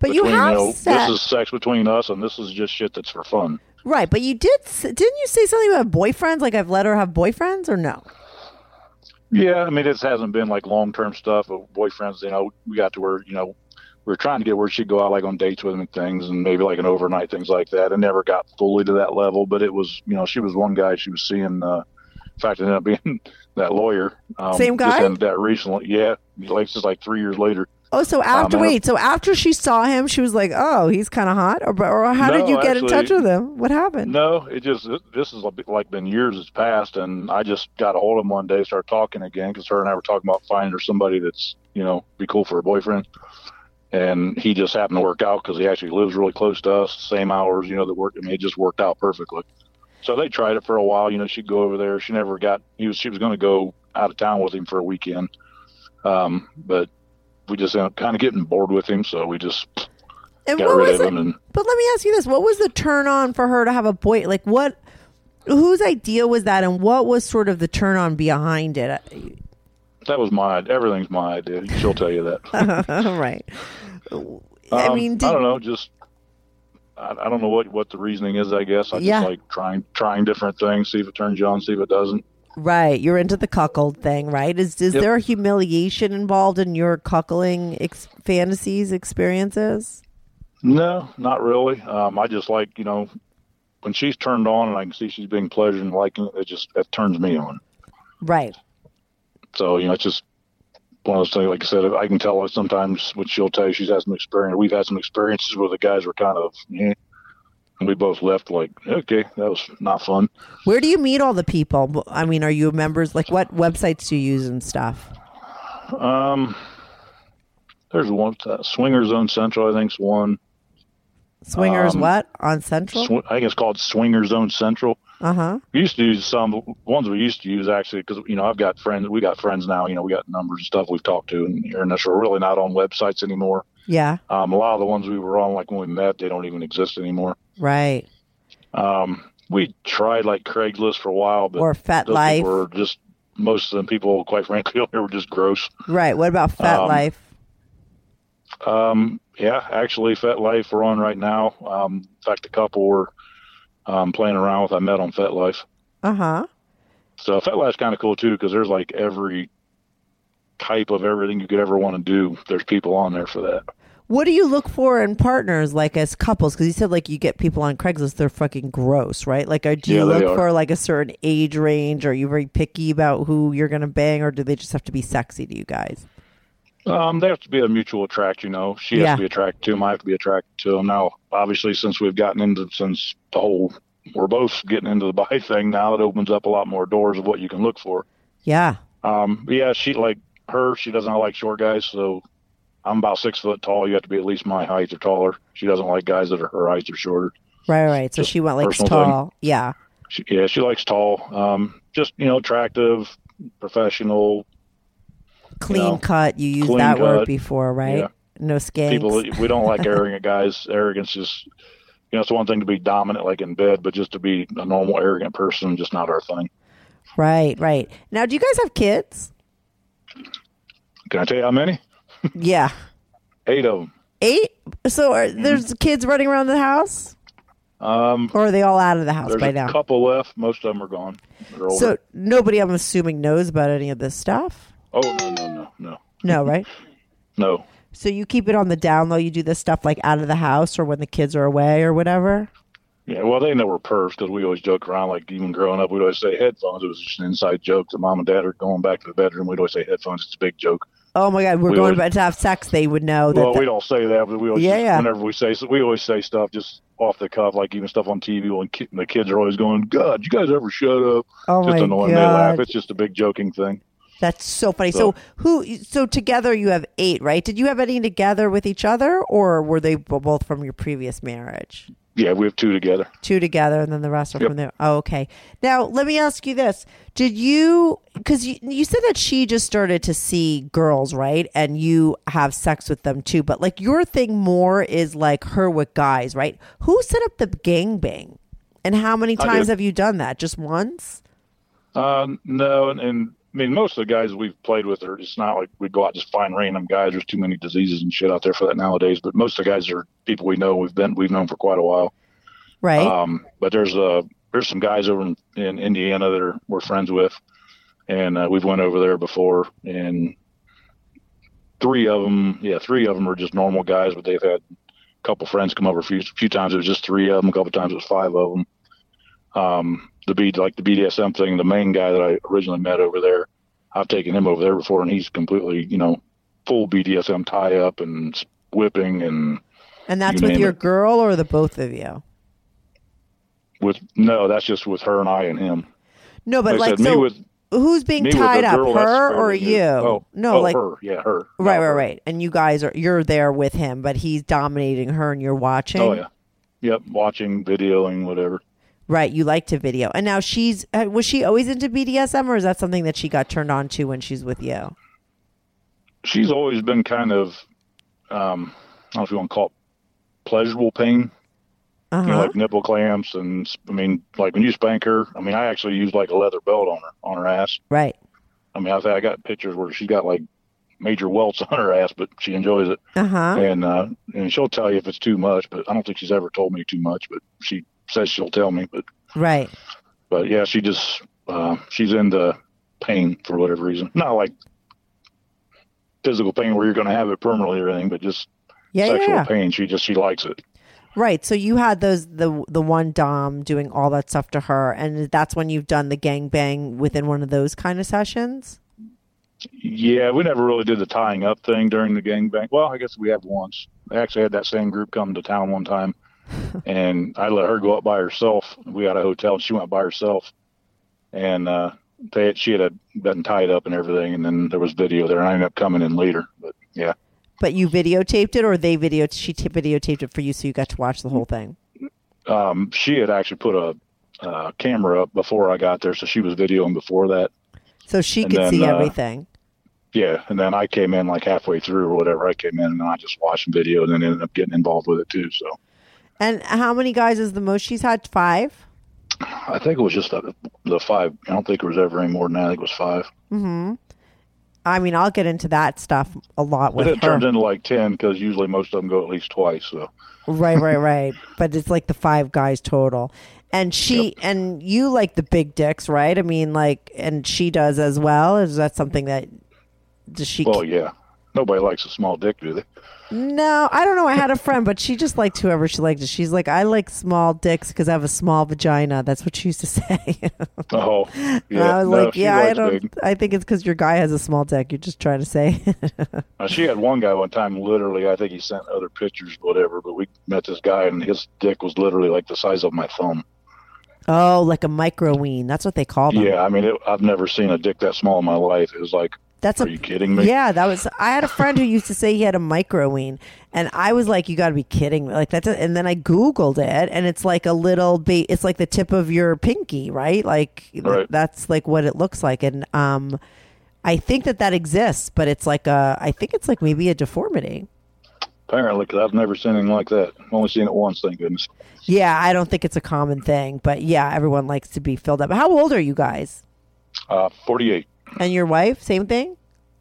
But you between, have know, said. this is sex between us and this is just shit that's for fun. right. But you did, didn't you say something about boyfriends? Like I've let her have boyfriends or no? Yeah, I mean, this hasn't been like long term stuff of boyfriends. You know, we got to where you know we were trying to get where she'd go out like on dates with him and things, and maybe like an overnight things like that. It never got fully to that level, but it was you know she was one guy she was seeing. Uh, in fact, it ended up being that lawyer. Um, Same guy? Just ended that recently. Yeah, like just like three years later. Oh, so after man. wait, so after she saw him, she was like, "Oh, he's kind of hot," or, or how did you get in touch with him? What happened? No, it just this is like been years has passed, and I just got a hold of him one day, started talking again because her and I were talking about finding her somebody that's you know be cool for a boyfriend, and he just happened to work out because he actually lives really close to us, same hours, you know, that work. I mean, it just worked out perfectly. So they tried it for a while. You know, she'd go over there. She never got. He was. She was going to go out of town with him for a weekend, um, but we just ended kind of getting bored with him, so we just and got what rid was of it? him. And But let me ask you this: What was the turn on for her to have a boy? Like what? Whose idea was that, and what was sort of the turn on behind it? that was my. Everything's my idea. She'll tell you that. right. I Um, mean, did, I don't know. Just I, I don't know what what the reasoning is. I guess I Yeah. just like trying trying different things, see if it turns you on, see if it doesn't. Right? You're into the cuckold thing, right? Is is Yep. there humiliation involved in your cuckolding ex- fantasies experiences? No, not really. Um, I just like you know when she's turned on and I can see she's being pleasured and liking it. It just it turns me on. Right. So you know it's just one of those things. Like I said, I can tell sometimes when she'll tell you she's had some experience. We've had some experiences where the guys were kind of. Eh, we both left like, okay, that was not fun. Where do you meet all the people? I mean, are you members? Like, what websites do you use and stuff? Um, there's one uh, Swinger Zone Central. I think's one. Swingers, Um, what on Central? Sw- I think it's called Swinger Zone Central. Uh huh. We used to use some ones we used to use actually because you know I've got friends. We got friends now. You know we got numbers and stuff we've talked to, and here and. So we're really not on websites anymore. Yeah. Um, a lot of the ones we were on, like when we met, they don't even exist anymore. Right. Um, we tried like Craigslist for a while, but Or FetLife. were just most of them people, quite frankly, they were just gross. Right. What about Fat Um, Life? Um, yeah, actually, FetLife we're on right now. Um, in fact, a couple we're um, playing around with. I met on FetLife. Uh huh. So FetLife's kind of cool too because there's like every type of everything you could ever want to do. There's people on there for that. What do you look for in partners, like as couples? Because you said like you get people on Craigslist, they're fucking gross, right? Like, are, do you Yeah, they look for like a certain age range? Are you very picky about who you're gonna bang, or do they just have to be sexy to you guys? Um, they have to be a mutual attract, you know. She has to be attracted to him. I have to be attracted to him. Now, obviously, since we've gotten into since the whole, we're both getting into the bi thing now. It opens up a lot more doors of what you can look for. Yeah. Um, yeah, she like her. She doesn't like short guys, so I'm about six foot tall. You have to be at least my height or taller. She doesn't like guys that are her height or shorter. Right. Right. So Just she went like tall. Yeah. She, yeah, she likes tall. Um, just you know, attractive, professional. Clean know, cut. You used that word before, right? Yeah. No skanks. People, we don't like arrogant guys. Arrogance is, you know, it's one thing to be dominant like in bed, but just to be a normal arrogant person, just not our thing. Right. Right. Now, do you guys have kids? Can I tell you how many? Yeah. Eight of them. Eight. So are, there's kids running around the house, Um, or are they all out of the house there's by a now? couple left. Most of them are gone. So nobody, I'm assuming, knows about any of this stuff. oh no, no, no, no, No, right? no. so you keep it on the down low. You do this stuff like out of the house or when the kids are away or whatever. Yeah, well, they know we're pervs because we always joke around. Like even growing up, we'd always say headphones. It was just an inside joke. The mom and dad are going back to the bedroom. We'd always say headphones. It's a big joke. Oh my God, we're We going always- to have sex. They would know that. Well, the- we don't say that, but we always Yeah, just, yeah. whenever we say we always say stuff just off the cuff, like even stuff on TV when ki- the kids are always going, "God, you guys ever shut up?" Oh just my annoying. They laugh. It's just a big joking thing. That's so funny. So, So- who? So together you have eight, right? Did you have any together with each other, or were they both from your previous marriage? Yeah, we have two together. Two together, and then the rest are Yep. from there. Oh, okay. Now let me ask you this: Did you? Because you, you said that she just started to see girls, right? And you have sex with them too. But like your thing more is like her with guys, right? Who set up the gangbang, and how many times have you done that? Just once? Uh, no, and, and mean most of the guys we've played with are. It's not like we go out and just find random guys. There's too many diseases and shit out there for that nowadays. But most of the guys are people we know. We've been we've known for quite a while. Right. Um, but there's uh there's some guys over in, in Indiana that are, we're friends with, and uh, we've went over there before, and three of them, yeah, three of them are just normal guys, but they've had a couple friends come over a few few times. It was just three of them. A couple times it was five of them. Um, the B like the BDSM thing, the main guy that I originally met over there, I've taken him over there before, and he's completely, you know, full BDSM tie up and whipping and and that's you with your it. girl or the both of you? with no, that's just with her and I and him. No, but Like like said, so. with who's being tied up, girl, her or you? Oh, no, oh, like her. Yeah, her. right, right, right. And you guys are you're there with him, but he's dominating her, and you're watching. Oh yeah. Yep, watching, videoing, whatever. Right, you like to video, and now she's uh, was she always into BDSM, or is that something that she got turned on to when she's with you? She's always been kind of, um, I don't know if you want to call it pleasurable pain. Uh You know, like nipple clamps, and I mean, like when you spank her. I mean, I actually use like a leather belt on her on her ass. right. I mean, I've I got pictures where she's got like major welts on her ass, but she enjoys it, Uh huh. and uh, and she'll tell you if it's too much. But I don't think she's ever told me too much. But she says she'll tell me. But Right. but yeah, she just uh, she's into pain for whatever reason. Not like physical pain where you're going to have it permanently or anything, but just Yeah, sexual yeah. pain. She just she likes it. Right. So you had those the the one dom doing all that stuff to her, and that's when you've done the gangbang within one of those kind of sessions. Yeah, we never really did the tying up thing during the gangbang. Well, I guess we have once. I actually had that same group come to town one time, and I let her go up by herself. We had a hotel, and she went by herself, and uh, they had, she had been tied up and everything, and then there was video there. And I ended up coming in later, but yeah. But you videotaped it, or they video she t- videotaped it for you, so you got to watch the whole thing. um, she had actually put a uh, camera up before I got there, so she was videoing before that. So she And could then, see uh, everything. Yeah, and then I came in like halfway through or whatever. I came in and I just watched the video, and then ended up getting involved with it too. So And how many guys is the most she's had? Five. I think it was just the, the five. I don't think it was ever any more than that. I think it was five. Hmm. I mean, I'll get into that stuff a lot with But it her. turns into like ten because usually most of them go at least twice. So Right, right, right. but it's like the five guys total. And she and you like the big dicks, right? I mean, like, and she does as well. Is that something that does she? well, yeah, nobody likes a small dick, do they? No, I don't know. I had a friend, but she just liked whoever she liked. She's like, I like small dicks because I have a small vagina. That's what she used to say. Oh, And yeah. I was no, like, yeah, I don't. big. I think it's because your guy has a small dick. You're just trying to say. Uh, she had one guy one time, literally, I think he sent other pictures, whatever, but we met this guy and his dick was literally like the size of my thumb. oh, like a micro ween. That's what they call them. Yeah, I mean, it, I've never seen a dick that small in my life. It was like, That's are a you kidding me? Yeah, that was. I had a friend who used to say he had a microween, and I was like, "You got to be kidding me!" Like that's. A, and then I googled it, and it's like a little. Ba- it's like the tip of your pinky, right? Like Right. that's like what it looks like, and um, I think that that exists, but it's like a. I think it's like maybe a deformity. Apparently, because I've never seen anything like that. I've only seen it once, thank goodness. Yeah, I don't think it's a common thing, but yeah, everyone likes to be filled up. How old are you guys? Uh, 48. And your wife, same thing.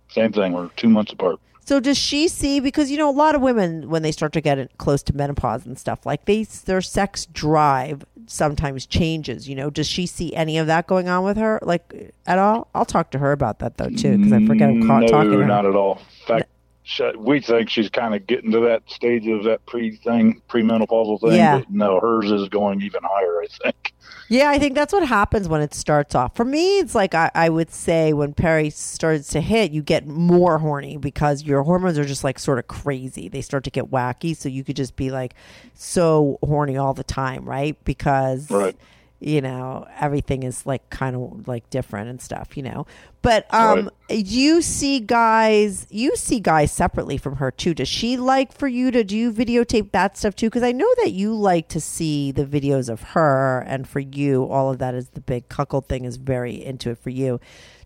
Same thing. We're two months apart. So does she see because you know a lot of women when they start to get close to menopause and stuff like they their sex drive sometimes changes. You know, does she see any of that going on with her like at all? I'll talk to her about that though too because I forget I'm ca- no, talking to her. not at all. In fact, she, we think she's kind of getting to that stage of that pre thing, premenopausal thing. Yeah. But no, hers is going even higher, I think. Yeah, I think that's what happens when it starts off. For me, it's like I, I would say when Perry starts to hit, you get more horny because your hormones are just like sort of crazy. They start to get wacky. So you could just be like so horny all the time, right? Because Right. You know everything is like kind of like different and stuff you know but um you see guys you see guys separately from her too does she like for you to do you videotape that stuff too because i know that you like to see the videos of her and for you all of that is the big cuckold thing is very into it for you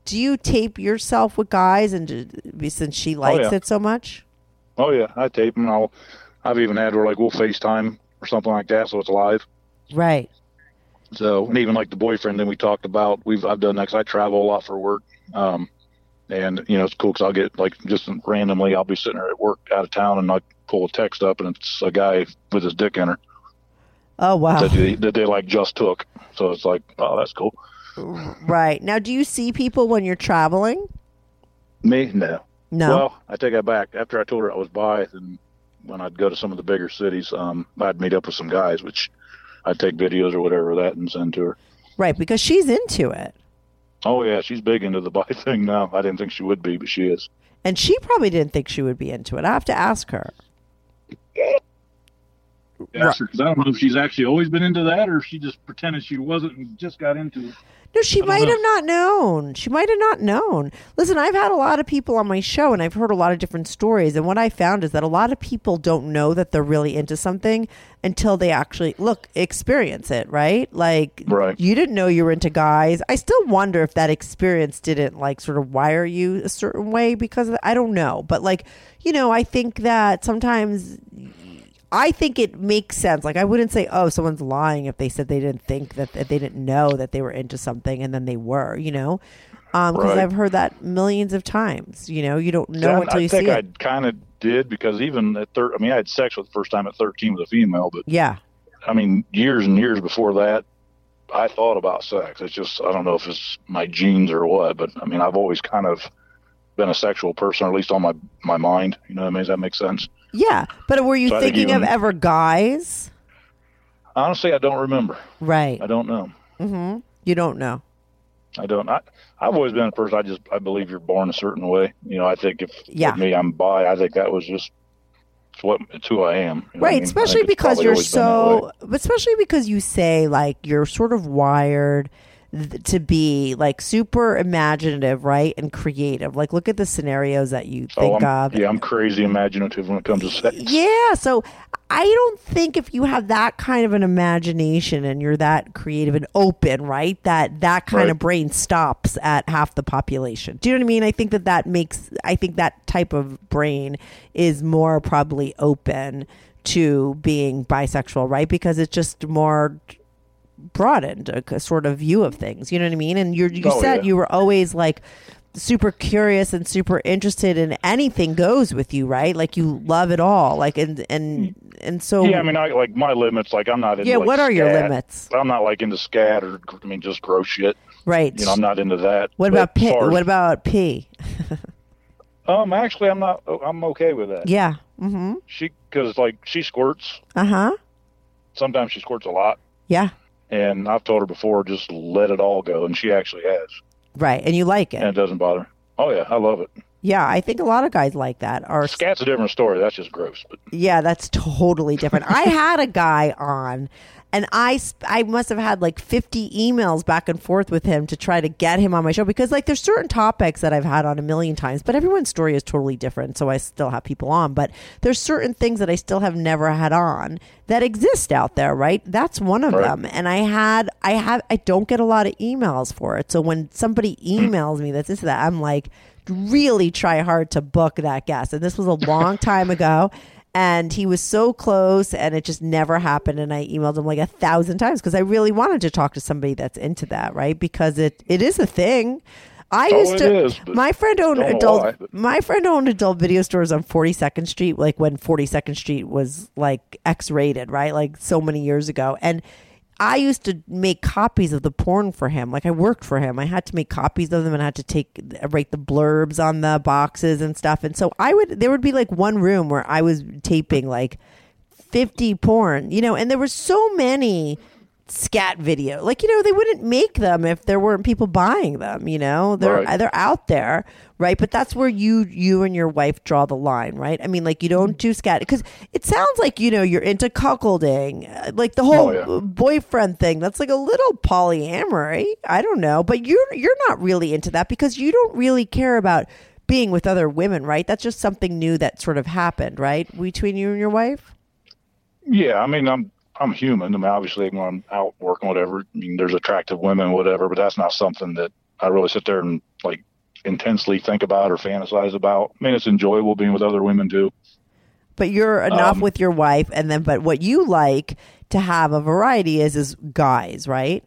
do you tape yourself with guys and do- since she likes yeah. it so much Oh yeah, I tape them. I'll. I've even had her like we'll FaceTime or something like that, so it's live. right So and even like the boyfriend that we talked about, we've I've done that because I travel a lot for work. Um, and you know it's cool because I'll get like just randomly I'll be sitting there at work out of town and I pull a text up and it's a guy with his dick in her oh wow that they, that they like just took. So it's like oh that's cool. right now do you see people when you're traveling Me no. no Well, I take that back. After I told her I was bi, and when I'd go to some of the bigger cities, um, I'd meet up with some guys, which I'd take videos or whatever of that and send to her. right because she's into it Oh yeah, she's big into the bike thing now. I didn't think she would be, but she is. And she probably didn't think she would be into it. I have to ask her. Ask her, 'cause I don't know if she's actually always been into that, or if she just pretended she wasn't and just got into it. No, she might know. have not known. She might have not known. Listen, I've had a lot of people on my show and I've heard a lot of different stories. And what I found is that a lot of people don't know that they're really into something until they actually look, experience it, right? Like, Right. you didn't know you were into guys. I still wonder if that experience didn't like sort of wire you a certain way because of- I don't know. But like, you know, I think that sometimes I think it makes sense. Like I wouldn't say, "Oh, someone's lying" if they said they didn't think that, that they didn't know that they were into something and then they were. You know, um, because Right. I've heard that millions of times. You know, you don't know Yeah, until I you think see I it. kind of did because even at thir- I mean, I had sex for the first time at 13 with a female, but Yeah, I mean, years and years before that, I thought about sex. It's just I don't know if it's my genes or what, but I mean, I've always kind of been a sexual person, or at least on my my mind. You know what I mean? Does that make sense? Yeah. But were you So I think thinking of ever guys? Honestly, I don't remember. Right. I don't know. Mm-hmm. You don't know. I don't. I, I've always been a person. I just I believe you're born a certain way. You know, I think if Yeah. me I'm bi, I think that was just it's what it's who I am. You know what I right mean? Especially because you're always been that way. so but especially because you say like you're sort of wired th- to be like super imaginative right and creative. Like look at the scenarios that you Oh, think I'm, of. yeah, I'm crazy imaginative when it comes to sex. yeah so i don't think if you have that kind of an imagination and you're that creative and open right that that kind of brain stops at half the population. Do you know what i mean? I think that that makes i think that type of brain is more probably open to being bisexual right because it's just more broadened a, a sort of view of things you know what i mean and you're, you Oh, said yeah. you were always like super curious and super interested in anything goes with you right like you love it all like and and and so Yeah, I mean, I like my limits. Like, I'm not into. Yeah, like, what are your limits? I'm not like into scat or I mean, just gross shit. right You know, I'm not into that. what But about as pee as- what about pee Um, actually, I'm not. I'm okay with that. yeah mm-hmm She because like she squirts. uh-huh Sometimes she squirts a lot, yeah and I've told her before, just let it all go, and she actually has, right and you like it. and it doesn't bother. her. Oh yeah, I love it. yeah i think a lot of guys like that or Scat's a different story. That's just gross. But Yeah, that's totally different. I had a guy on, and I I must have had like fifty emails back and forth with him to try to get him on my show because like there's certain topics that I've had on a million times, but everyone's story is totally different. So I still have people on, but there's certain things that I still have never had on that exist out there. Right? That's one of Right. them. And I had I have I don't get a lot of emails for it. So when somebody emails me that's this that, I'm like really try hard to book that guest. And this was a long time ago. And he was so close, and it just never happened. And I emailed him like a thousand times because I really wanted to talk to somebody that's into that, right? Because it it is a thing. I Oh, used to. is, my friend owned adult. but- My friend owned adult video stores on Forty Second Street, like when Forty Second Street was like X rated, right? Like so many years ago, and. I used to make copies of the porn for him. Like I worked for him. I had to make copies of them and I had to take write the blurbs on the boxes and stuff. And so I would there would be like one room where I was taping like 50 porn, you know, and there were so many scat video. Like, you know, they wouldn't make them if there weren't people buying them, you know? They're Right. they're out there, right? But that's where you you and your wife draw the line, right? I mean, like you don't do scat cuz it sounds like, you know, you're into cuckolding, uh, like the whole Oh, yeah. boyfriend thing. That's like a little polyamory. I don't know, but you're you're not really into that because you don't really care about being with other women, right? That's just something new that sort of happened, right? Between you and your wife? Yeah, I mean, I'm I'm human. I mean, obviously, when I'm out working, whatever, I mean, there's attractive women, whatever, but that's not something that I really sit there and like intensely think about or fantasize about. I mean, it's enjoyable being with other women too. But you're enough Um, with your wife and then but what you like to have a variety is is guys, right?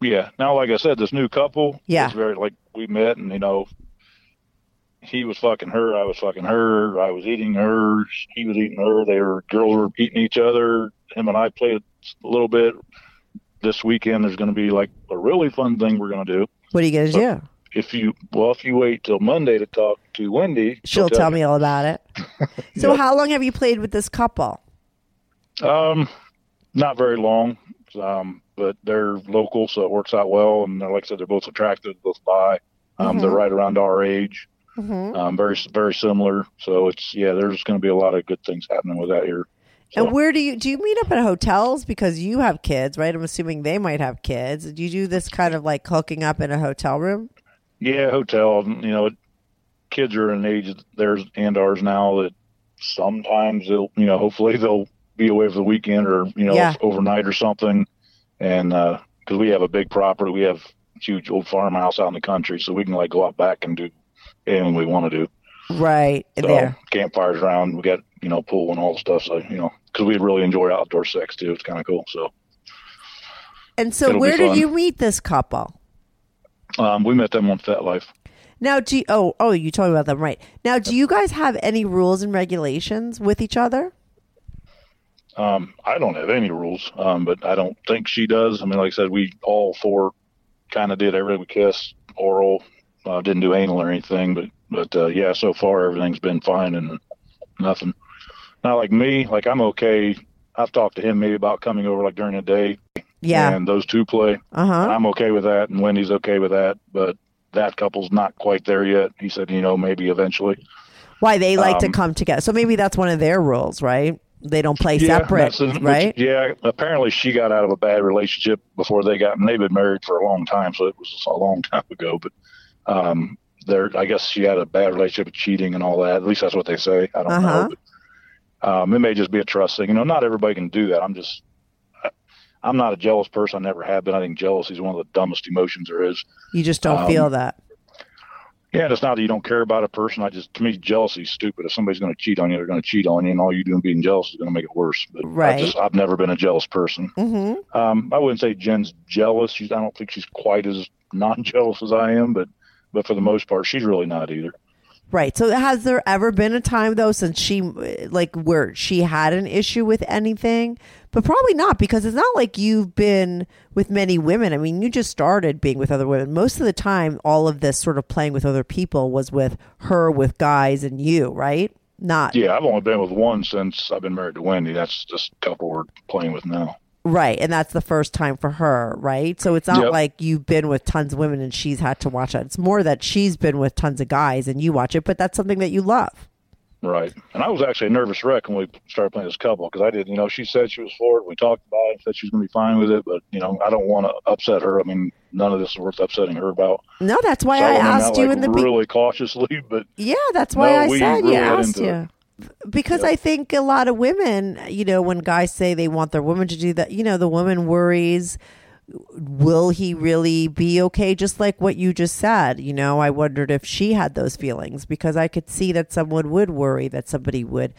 Yeah. Now, like I said, this new couple, Yeah. it's very like we met, and you know, he was fucking her, I was fucking her, I was eating her, he was eating her. They were girls were eating each other. Him and I played a little bit. This weekend, there's going to be like a really fun thing we're going to do. What are you going to So- do? If you well, if you wait till Monday to talk to Wendy, She'll tell me all about it. So Yep. how long have you played with this couple? Um, not very long, um, but they're local, so it works out well. And they're, like I said, they're both attractive, both bi. Um, They're right around our age, Mhm. um, very very similar. So it's yeah, there's going to be a lot of good things happening with that here. So, And where do you do you meet up at hotels because you have kids, right? I'm assuming they might have kids. Do you do this kind of like hooking up in a hotel room? Yeah, hotel. You know, kids are an age theirs and ours now that sometimes they'll you know hopefully they'll be away for the weekend or you know Yeah. overnight or something, and uh, because we have a big property, we have huge old farmhouse out in the country, so we can like go out back and do anything we want to do. Right So there. campfires around, we got you know pool and all the stuff. So you know because we really enjoy outdoor sex too. It's kind of cool. So And so it'll where did you meet this couple? Um, we met them on FetLife. Now, do you, oh oh you told me about them right now. Do you guys have any rules and regulations with each other? Um, I don't have any rules, um, but I don't think she does. I mean, like I said, we all four kind of did everything. We kissed, oral, uh, didn't do anal or anything, but but uh, yeah, so far everything's been fine and nothing. Not like me, like I'm okay. I've talked to him maybe about coming over like during the day, Yeah. and those two play. Uh huh. I'm okay with that, and Wendy's okay with that, but that couple's not quite there yet. He said, you know, maybe eventually. Why they like to um, come together? So maybe that's one of their rules, right? They don't play separate, that's- which- right? yeah, apparently she got out of a bad relationship before they got, and they've been married for a long time, so it was a long time ago. But um, there, I guess she had a bad relationship with cheating and all that. At least that's what they say. I don't Uh-huh. know. But, um, it may just be a trust thing. You know, not everybody can do that. I'm just, I'm not a jealous person. I never have been. I think jealousy is one of the dumbest emotions there is. You just don't um, feel that. Yeah, and it's not that you don't care about a person. I just, to me, jealousy is stupid. If somebody's going to cheat on you, they're going to cheat on you, and all you doing being jealous is going to make it worse. But Right. I just, I've never been a jealous person. Mm-hmm. Um, I wouldn't say Jen's jealous. She's, I don't think she's quite as non-jealous as I am, but, but for the most part, she's really not either. Right. So has there ever been a time though since she like where she had an issue with anything? But probably not because it's not like you've been with many women. I mean, you just started being with other women. Most of the time all of this sort of playing with other people was with her with guys and you, right? Not Yeah, I've only been with one since I've been married to Wendy. That's this couple we're playing with now. Right. And that's the first time for her, right? So it's not Yep. like you've been with tons of women and she's had to watch it. It's more that she's been with tons of guys and you watch it, but that's something that you love. Right. And I was actually a nervous wreck when we started playing this couple because I didn't, you know, she said she was for it. We talked about it, said she was going to be fine with it, but, you know, I don't want to upset her. I mean, none of this is worth upsetting her about. No, that's why So I in asked that, you like, in the really cautiously, but Yeah, that's why No, I said really you asked you. Because I think a lot of women, you know, when guys say they want their woman to do that, you know, the woman worries, will he really be okay? Just like what you just said, you know, I wondered if she had those feelings because I could see that someone would worry that somebody would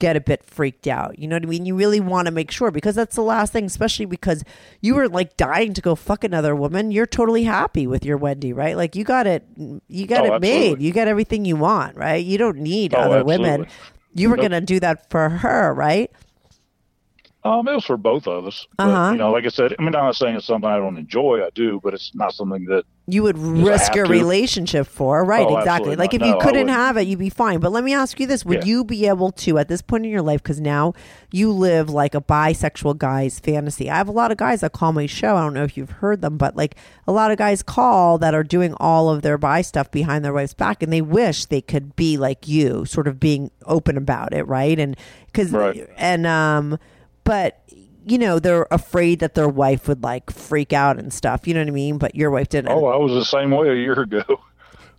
get a bit freaked out. You know what I mean? You really want to make sure because that's the last thing, especially because you were like dying to go fuck another woman. You're totally happy with your Wendy, right? Like you got it, you got Oh, it made. You got everything you want, right? You don't need Oh, other women. You were Nope. going to do that for her, right? Um, it was for both of us. But, Uh-huh. You know, like I said, I mean, I'm not saying it's something I don't enjoy. I do, but it's not something that you would risk your relationship for, right? Oh, exactly. Like not. if you No, couldn't have it, you'd be fine. But let me ask you this: Would Yeah. you be able to, at this point in your life, because now you live like a bisexual guy's fantasy? I have a lot of guys that call my show. I don't know if you've heard them, but like a lot of guys call that are doing all of their bi stuff behind their wife's back, and they wish they could be like you, sort of being open about it, right? And because Right. and um, but you know they're afraid that their wife would like freak out and stuff. You know what I mean? But your wife didn't. oh, I was the same way a year ago.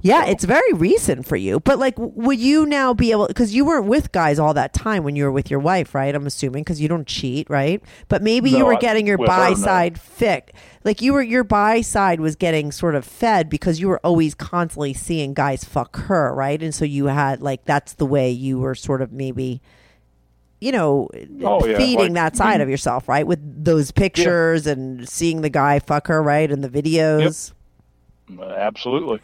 Yeah, it's very recent for you. But like, would you now be able? Because you weren't with guys all that time when you were with your wife, right? I'm assuming because you don't cheat, right? But maybe you were getting your with her, bi no. side fit. Like you were, your bi side was getting sort of fed because you were always constantly seeing guys fuck her, right? And so you had like that's the way you were sort of maybe. You know, Oh, yeah, feeding like, that side of yourself, right? With those pictures and seeing the guy fuck her, right? And the videos. Absolutely.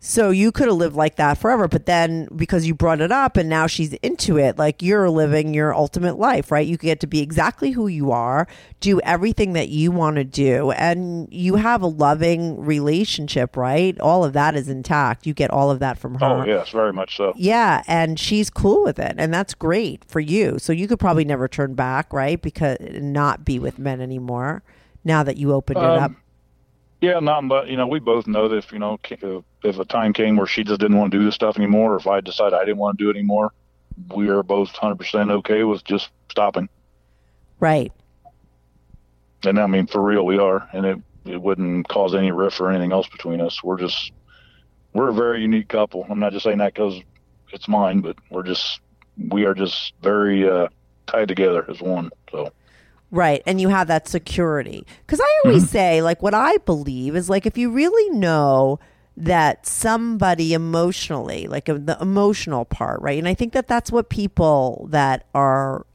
So you could have lived like that forever, but then because you brought it up and now she's into it, like you're living your ultimate life, right? You get to be exactly who you are, do everything that you want to do, and you have a loving relationship, right? All of that is intact. You get all of that from her. Oh, yes, very much so. Yeah, and she's cool with it, and that's great for you. So you could probably never turn back, right? Because not be with men anymore now that you opened it Um, up. Yeah, not but you know we both know that if you know if, if a time came where she just didn't want to do this stuff anymore, or if I decided I didn't want to do it anymore, we are both hundred percent okay with just stopping. Right. And I mean for real, we are, and it it wouldn't cause any rift or anything else between us. We're just we're a very unique couple. I'm not just saying that because it's mine, but we're just we are just very uh, tied together as one. So Right. And you have that security. Because I always Mm-hmm. say, like, what I believe is like, if you really know that somebody emotionally, like the emotional part, right? And I think that that's what people that are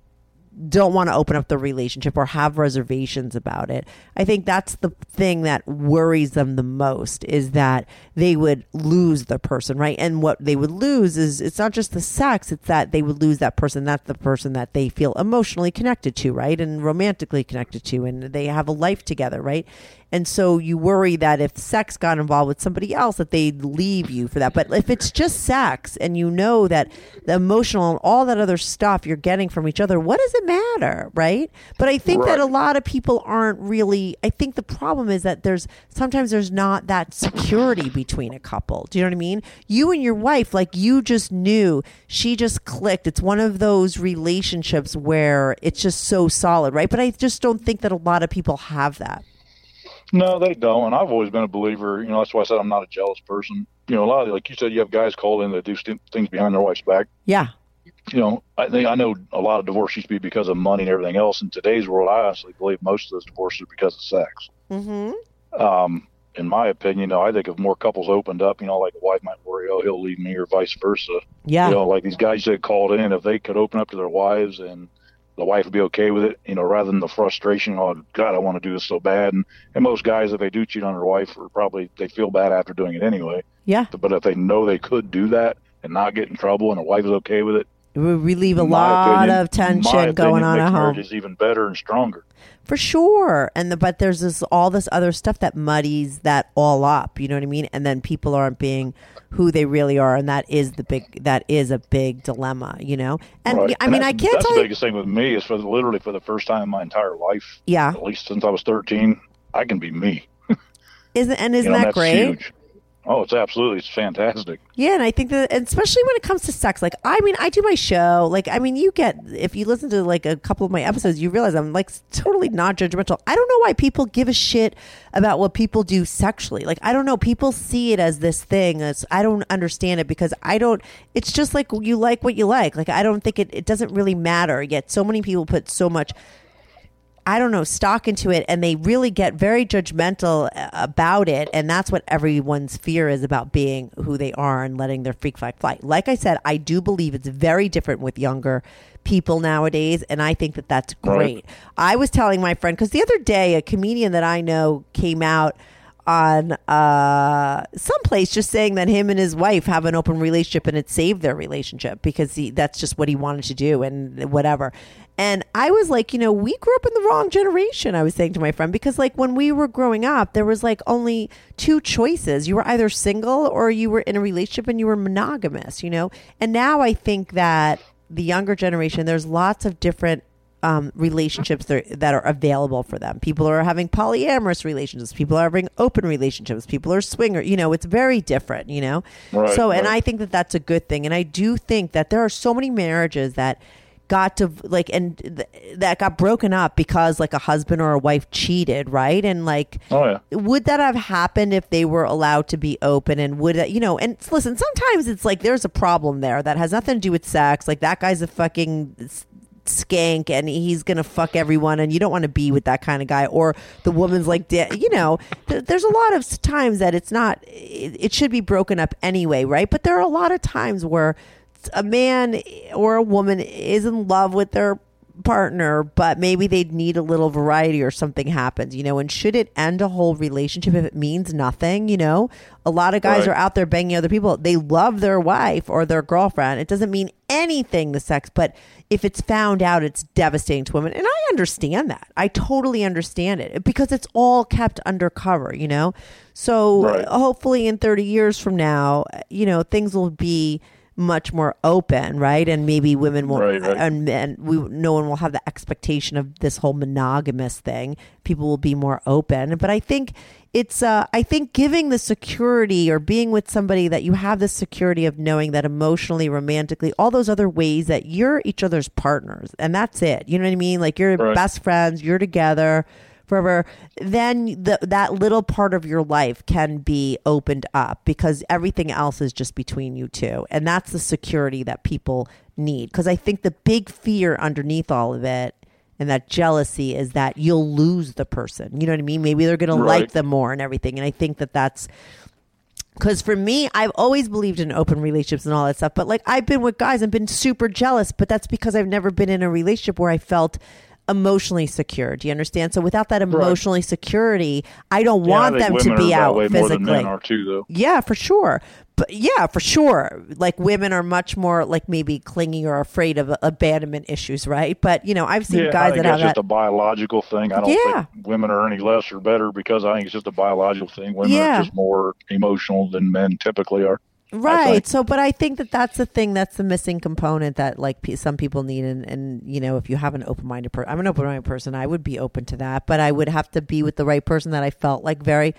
don't want to open up the relationship or have reservations about it. I think that's the thing that worries them the most is that they would lose the person, right? And what they would lose is it's not just the sex, it's that they would lose that person. That's the person that they feel emotionally connected to, right? And romantically connected to, and they have a life together, right? And so you worry that if sex got involved with somebody else, that they'd leave you for that. But if it's just sex and you know that the emotional and all that other stuff you're getting from each other, what does it matter, right? But I think that a lot of people aren't really. I think the problem is that there's sometimes there's not that security between a couple. Do you know what I mean? You and your wife, like you just knew, she just clicked. It's one of those relationships where it's just so solid, right? But I just don't think that a lot of people have that. No, they don't. And I've always been a believer. You know, that's why I said I'm not a jealous person. You know, a lot of like you said, you have guys called in that do st- things behind their wife's back. Yeah. You know, I think I know a lot of divorce used to be because of money and everything else. In today's world, I honestly believe most of those divorces are because of sex. Mm-hmm. Um, in my opinion, you know, I think if more couples opened up, you know, like a wife might worry, oh, he'll leave me, or vice versa. Yeah. You know, like these guys that called in, if they could open up to their wives and the wife would be okay with it, you know, rather than the frustration, oh God, I want to do this so bad. And, and most guys, if they do cheat on their wife, are probably they feel bad after doing it anyway. Yeah. But if they know they could do that and not get in trouble, and the wife is okay with it, It would relieve a lot opinion- of tension going on at home. marriage is even better and stronger. For sure. And the, but there's this all this other stuff that muddies that all up, you know what I mean? And then people aren't being who they really are and that is the big that is a big dilemma, you know? And Right. I mean, I can't That's tell the you biggest thing with me is for the, literally for the first time in my entire life, Yeah. at least since I was 13, I can be me. Isn't and isn't you know, that that's great? huge. Oh, it's absolutely, it's fantastic. Yeah, and I think that, especially when it comes to sex, like I mean, I do my show. Like, I mean, you get if you listen to like a couple of my episodes, you realize I'm like totally not judgmental. I don't know why people give a shit about what people do sexually. Like, I don't know. People see it as this thing. As I don't understand it because I don't. It's just like you like what you like. Like, I don't think it. It doesn't really matter. Yet, so many people put so much I don't know, stock into it and they really get very judgmental uh, about it. And that's what everyone's fear is about being who they are and letting their freak flag fly. Like I said, I do believe it's very different with younger people nowadays. And I think that that's great. I was telling my friend, because the other day, a comedian that I know came out on uh someplace just saying that him and his wife have an open relationship and it saved their relationship because he that's just what he wanted to do and whatever. And I was like, you know, we grew up in the wrong generation, I was saying to my friend, because like when we were growing up, there was like only two choices. You were either single or you were in a relationship and you were monogamous, you know? And now I think that the younger generation, there's lots of different um, relationships that are, that are available for them. People are having polyamorous relationships. People are having open relationships. People are swinger. You know, it's very different. You know, Right, so and right. I think that that's a good thing. And I do think that there are so many marriages that got to like and th- that got broken up because like a husband or a wife cheated, right? And like Oh yeah. would that have happened if they were allowed to be open and would that you know and listen sometimes it's like there's a problem there that has nothing to do with sex like that guy's a fucking skank and he's gonna fuck everyone and you don't want to be with that kind of guy or the woman's like you know th- there's a lot of times that it's not it should be broken up anyway right? But there are a lot of times where a man or a woman is in love with their partner, but maybe they'd need a little variety or something happens, you know, and should it end a whole relationship if it means nothing, you know? A lot of guys Right. are out there banging other people. They love their wife or their girlfriend. It doesn't mean anything, the sex, but if it's found out, it's devastating to women. And I understand that. I totally understand it because it's all kept undercover, you know? So Right. hopefully in 30 years from now, you know, things will be much more open, right? And maybe women will, Right, right. and men, we, no one will have the expectation of this whole monogamous thing. People will be more open. But I think it's, uh, I think giving the security or being with somebody that you have the security of knowing that emotionally, romantically, all those other ways that you're each other's partners. And that's it. You know what I mean? Like you're Right. best friends, you're together forever, then the, that little part of your life can be opened up because everything else is just between you two. And that's the security that people need. Because I think the big fear underneath all of it and that jealousy is that you'll lose the person. You know what I mean? Maybe they're going to like them more and everything. And I think that that's because for me, I've always believed in open relationships and all that stuff. But like, I've been with guys and been super jealous, but that's because I've never been in a relationship where I felt emotionally secure. Do you understand? So without that emotionally security, I don't Yeah, want think them to be out way more than physically. men are too, though. Yeah, for sure. But yeah, for sure. Like women are much more like maybe clingy or afraid of abandonment issues, right? But you know, I've seen Yeah, I guys think that have just that. a biological thing. I don't Yeah. think women are any less or better because I think it's just a biological thing. Women Yeah. are just more emotional than men typically are. Right. So, but I think that that's the thing that's the missing component that like pe- some people need. And, and, you know, if you have an open minded person, I'm an open minded person, I would be open to that, but I would have to be with the right person that I felt like very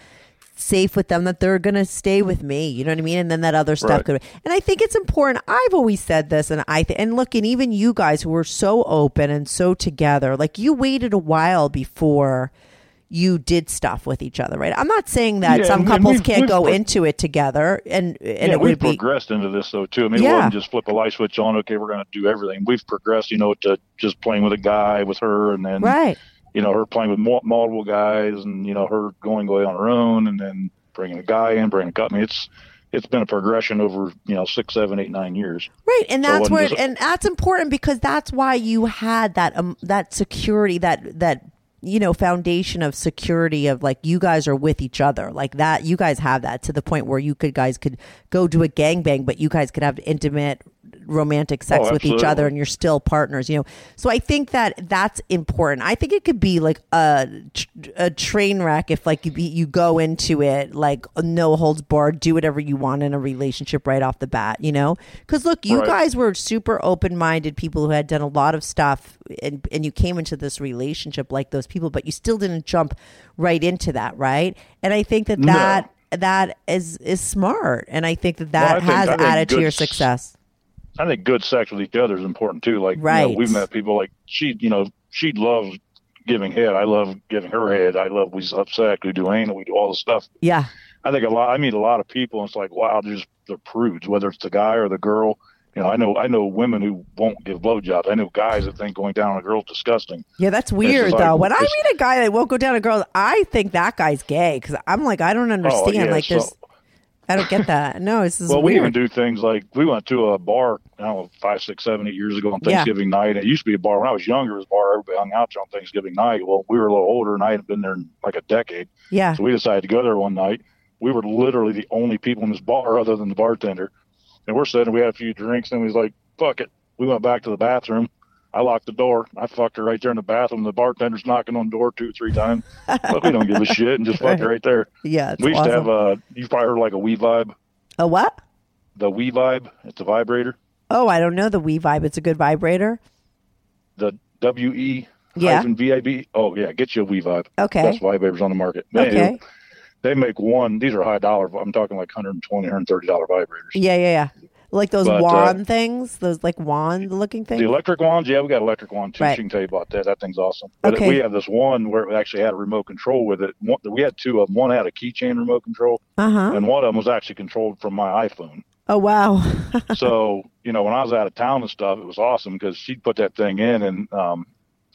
safe with them that they're going to stay with me. You know what I mean? And then that other stuff Right. could, and I think it's important. I've always said this and I, th- and look, and even you guys who were so open and so together, like you waited a while before you did stuff with each other, right? I'm not saying that Yeah, some couples we've- can't we've go into it together and, and yeah, it we've be, progressed into this though too. I mean, it Yeah. wasn't just flip a light switch on. Okay, we're going to do everything. We've progressed, you know, to just playing with a guy with her, and then right. you know her playing with multiple guys, and you know her going away on her own, and then bringing a guy in, bringing a couple. I mean, it's it's been a progression over you know six, seven, eight, nine years. Right, and that's wasn't where, just- and that's important because that's why you had that um that security that that you know foundation of security of like you guys are with each other like that. You guys have that to the point where you could guys could go do a gangbang, but you guys could have intimate romantic sex Oh, with each other and you're still partners you know? So i think that that's important. I think it could be like a, a train wreck if like you, be, you go into it like no holds barred do whatever you want in a relationship right off the bat you know? Because look you Right. guys were super open-minded people who had done a lot of stuff and, and you came into this relationship like those people but you still didn't jump right into that right? And i think that No. that that is is smart and i think that Well, that think- has think added to your success I think good sex with each other is important too. Like, you know, Right. we've met people like she, you know, she loves giving head. I love giving her head. I love we have sex, we do anal, we do all the stuff. yeah I think a lot. I meet a lot of people, and it's like, wow, they're just they're prudes. Whether it's the guy or the girl, you know, I know I know women who won't give blowjobs. I know guys that think going down on a girl's disgusting. Yeah, that's weird like- though. When I meet a guy that won't go down a girl, I think that guy's gay because I'm like, I don't oh, understand. Oh, yeah, like, so- there's I don't get that. No, this is well, we even do things like we went to a bar, I don't know, five, six, seven, eight years ago on Yeah. Thanksgiving night. It used to be a bar when I was younger. It was a bar everybody hung out to on Thanksgiving night. Well, we were a little older, and I hadn't been there in like a decade. yeah. So we decided to go there one night. We were literally the only people in this bar other than the bartender. And we're sitting, we had a few drinks, and we was like, fuck it. We went back to the bathroom. I locked the door. I fucked her right there in the bathroom. The bartender's knocking on the door two, three times. but we don't give a shit and just fucked her right there. Yeah. We used to have a, uh, you've probably heard like a We-Vibe. a what? The We-Vibe, it's a vibrator. Oh, I don't know the We-Vibe. It's a good vibrator. The W E Yeah. hyphen V I B. Oh, yeah, get you a We Vibe. Okay. Best vibrators on the market. Okay. Anywho, They make one, these are high dollar. I'm talking like 120 $130 vibrators. Yeah, yeah, yeah. Like those But, uh, wand things, those like wand looking things. The electric wands, yeah, we got electric wand too. Right. She can tell you about that. That thing's awesome. But Okay. we have this one where it actually had a remote control with it. One, we had two of them. One had a keychain remote control, Uh huh. and one of them was actually controlled from my iPhone. Oh wow. so you know, when I was out of town and stuff, it was awesome because she'd put that thing in, and um,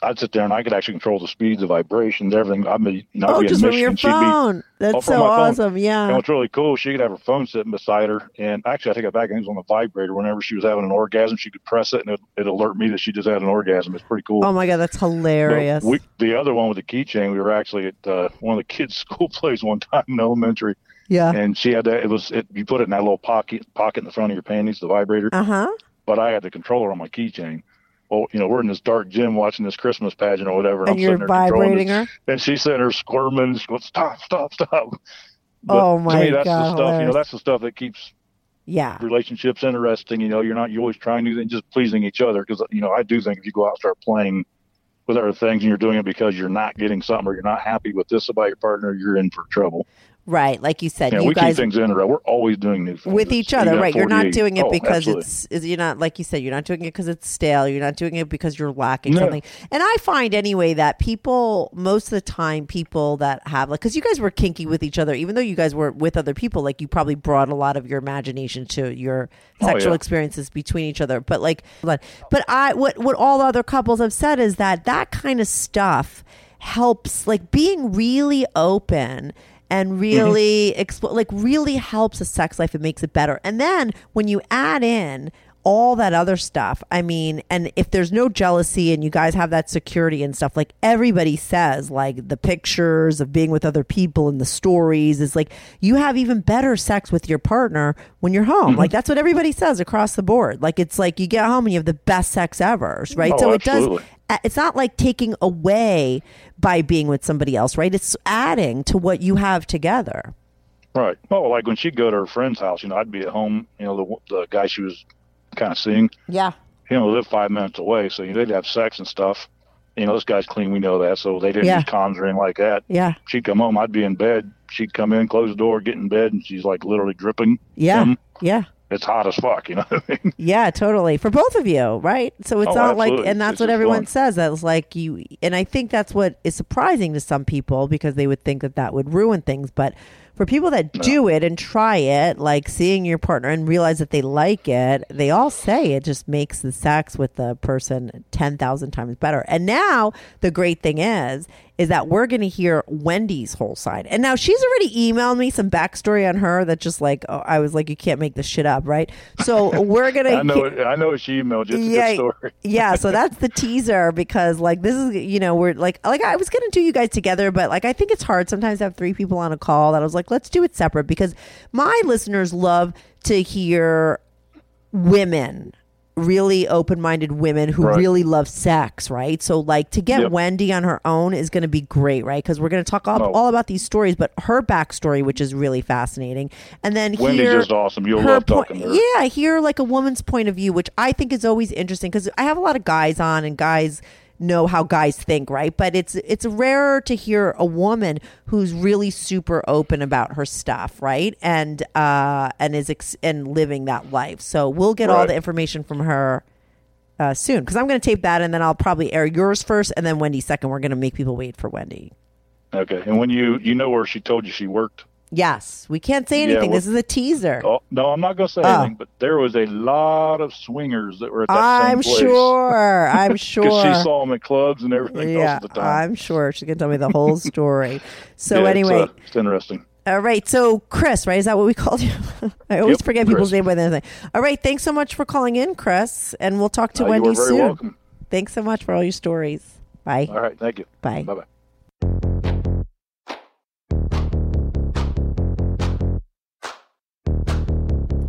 I'd sit there and I could actually control the speeds, the vibrations, everything. I mean, you know, I'd oh, be just from your she'd be phone. That's Oh, so my phone. awesome. And Yeah. what's really cool, she could have her phone sitting beside her, and actually, I back. I think it was on the vibrator. Whenever she was having an orgasm, she could press it, and it would alert me that she just had an orgasm. It's pretty cool. Oh my god, that's hilarious. we, the other one with the keychain, we were actually at uh, one of the kids' school plays one time in elementary, yeah. and she had that. It was it, you put it in that little pocket pocket in the front of your panties, the vibrator. Uh huh. But I had the controller on my keychain. Well, you know, we're in this dark gym watching this Christmas pageant or whatever, And I'm you're sitting there controlling vibrating her. and she's sitting there squirming. She goes, "Stop, stop, stop!" But Oh, to my me, that's God, the stuff. You know, that's the stuff that keeps Yeah. relationships interesting. You know, you're not you always trying things, just pleasing each other. Because you know, I do think if you go out and start playing with other things and you're doing it because you're not getting something or you're not happy with this about your partner, you're in for trouble. Right. Like you said, Yeah, you we guys keep things interesting. We're always doing new things with each other, right? You're not doing it Oh, because it's is you're not like you said, you're not doing it because it's stale. You're not doing it because you're lacking No. something. And I find anyway that people most of the time people that have like because you guys were kinky with each other, even though you guys were with other people, like you probably brought a lot of your imagination to your Oh, sexual yeah. experiences between each other. But like, but but I what what all other couples have said is that that kind of stuff helps like being really open and really expl- like really helps a sex life and makes it better. And then when you add in all that other stuff, I mean, and if there's no jealousy and you guys have that security and stuff, like everybody says, like the pictures of being with other people and the stories is like you have even better sex with your partner when you're home. Mm-hmm. Like that's what everybody says across the board. Like it's like you get home and you have the best sex ever, right? Oh, so it does absolutely. It's not like taking away by being with somebody else, right? It's adding to what you have together. Right. Oh, like when she'd go to her friend's house, you know, I'd be at home. You know, the the guy she was kind of seeing, Yeah. he only lived five minutes away, so you know, they'd have sex and stuff. You know, this guy's clean. We know that, so they didn't Yeah. use condoms or anything like that. Yeah. She'd come home. I'd be in bed. She'd come in, close the door, get in bed, and she's like literally dripping. Yeah. Um, Yeah. It's hot as fuck. You know what I mean? Yeah, totally. For both of you, right? So it's Oh, not like, and that's It's what everyone fun. says. That was like you, and I think that's what is surprising to some people because they would think that that would ruin things. But for people that do it and try it, like seeing your partner and realize that they like it, they all say it just makes the sex with the person 10,000 times better. And now the great thing is, is that we're going to hear Wendy's whole side. And now she's already emailed me some backstory on her that just like, oh, I was like, you can't make this shit up, right? So we're going to I know. It, I know she emailed you. Yeah, story. yeah. So that's the teaser because like this is you know we're like like I was gonna do you guys together, but like I think it's hard sometimes to have three people on a call. That I was like, let's do it separate because my listeners love to hear women really open-minded women who Right. really love sex right so like to get Yep. wendy on her own is going to be great right because we're going to talk all, Oh. all about these stories but her backstory which is really fascinating and then Wendy's hear just awesome. You'll love point- talking to her. yeah, hear like a woman's point of view, which I think is always interesting because I have a lot of guys on, and guys know how guys think, right? But it's it's rarer to hear a woman who's really super open about her stuff, right? And uh and is ex- and living that life. So we'll get all the information from her. Uh, soon because I'm going to tape that and then I'll probably air yours first and then Wendy second. We're going to make people wait for Wendy. Okay. And when you you know where she told you she worked? Yes, we can't say Yeah, anything. well- this is a teaser. Oh no, I'm not going to say Oh. anything. But there was a lot of swingers that were at that I'm same place. sure. I'm sure. Because she saw them at clubs and everything yeah, else at the time. I'm sure she's gonna tell me the whole story. So Yeah, it's, anyway, uh, it's interesting. All right. So, Chris, right? Is that what we called you? I always Yep, forget people's Chris. name by the end of the thing. All right. Thanks so much for calling in, Chris. And we'll talk to Uh, Wendy soon. welcome. Thanks so much for all your stories. Bye. All right. Thank you. Bye. Bye bye.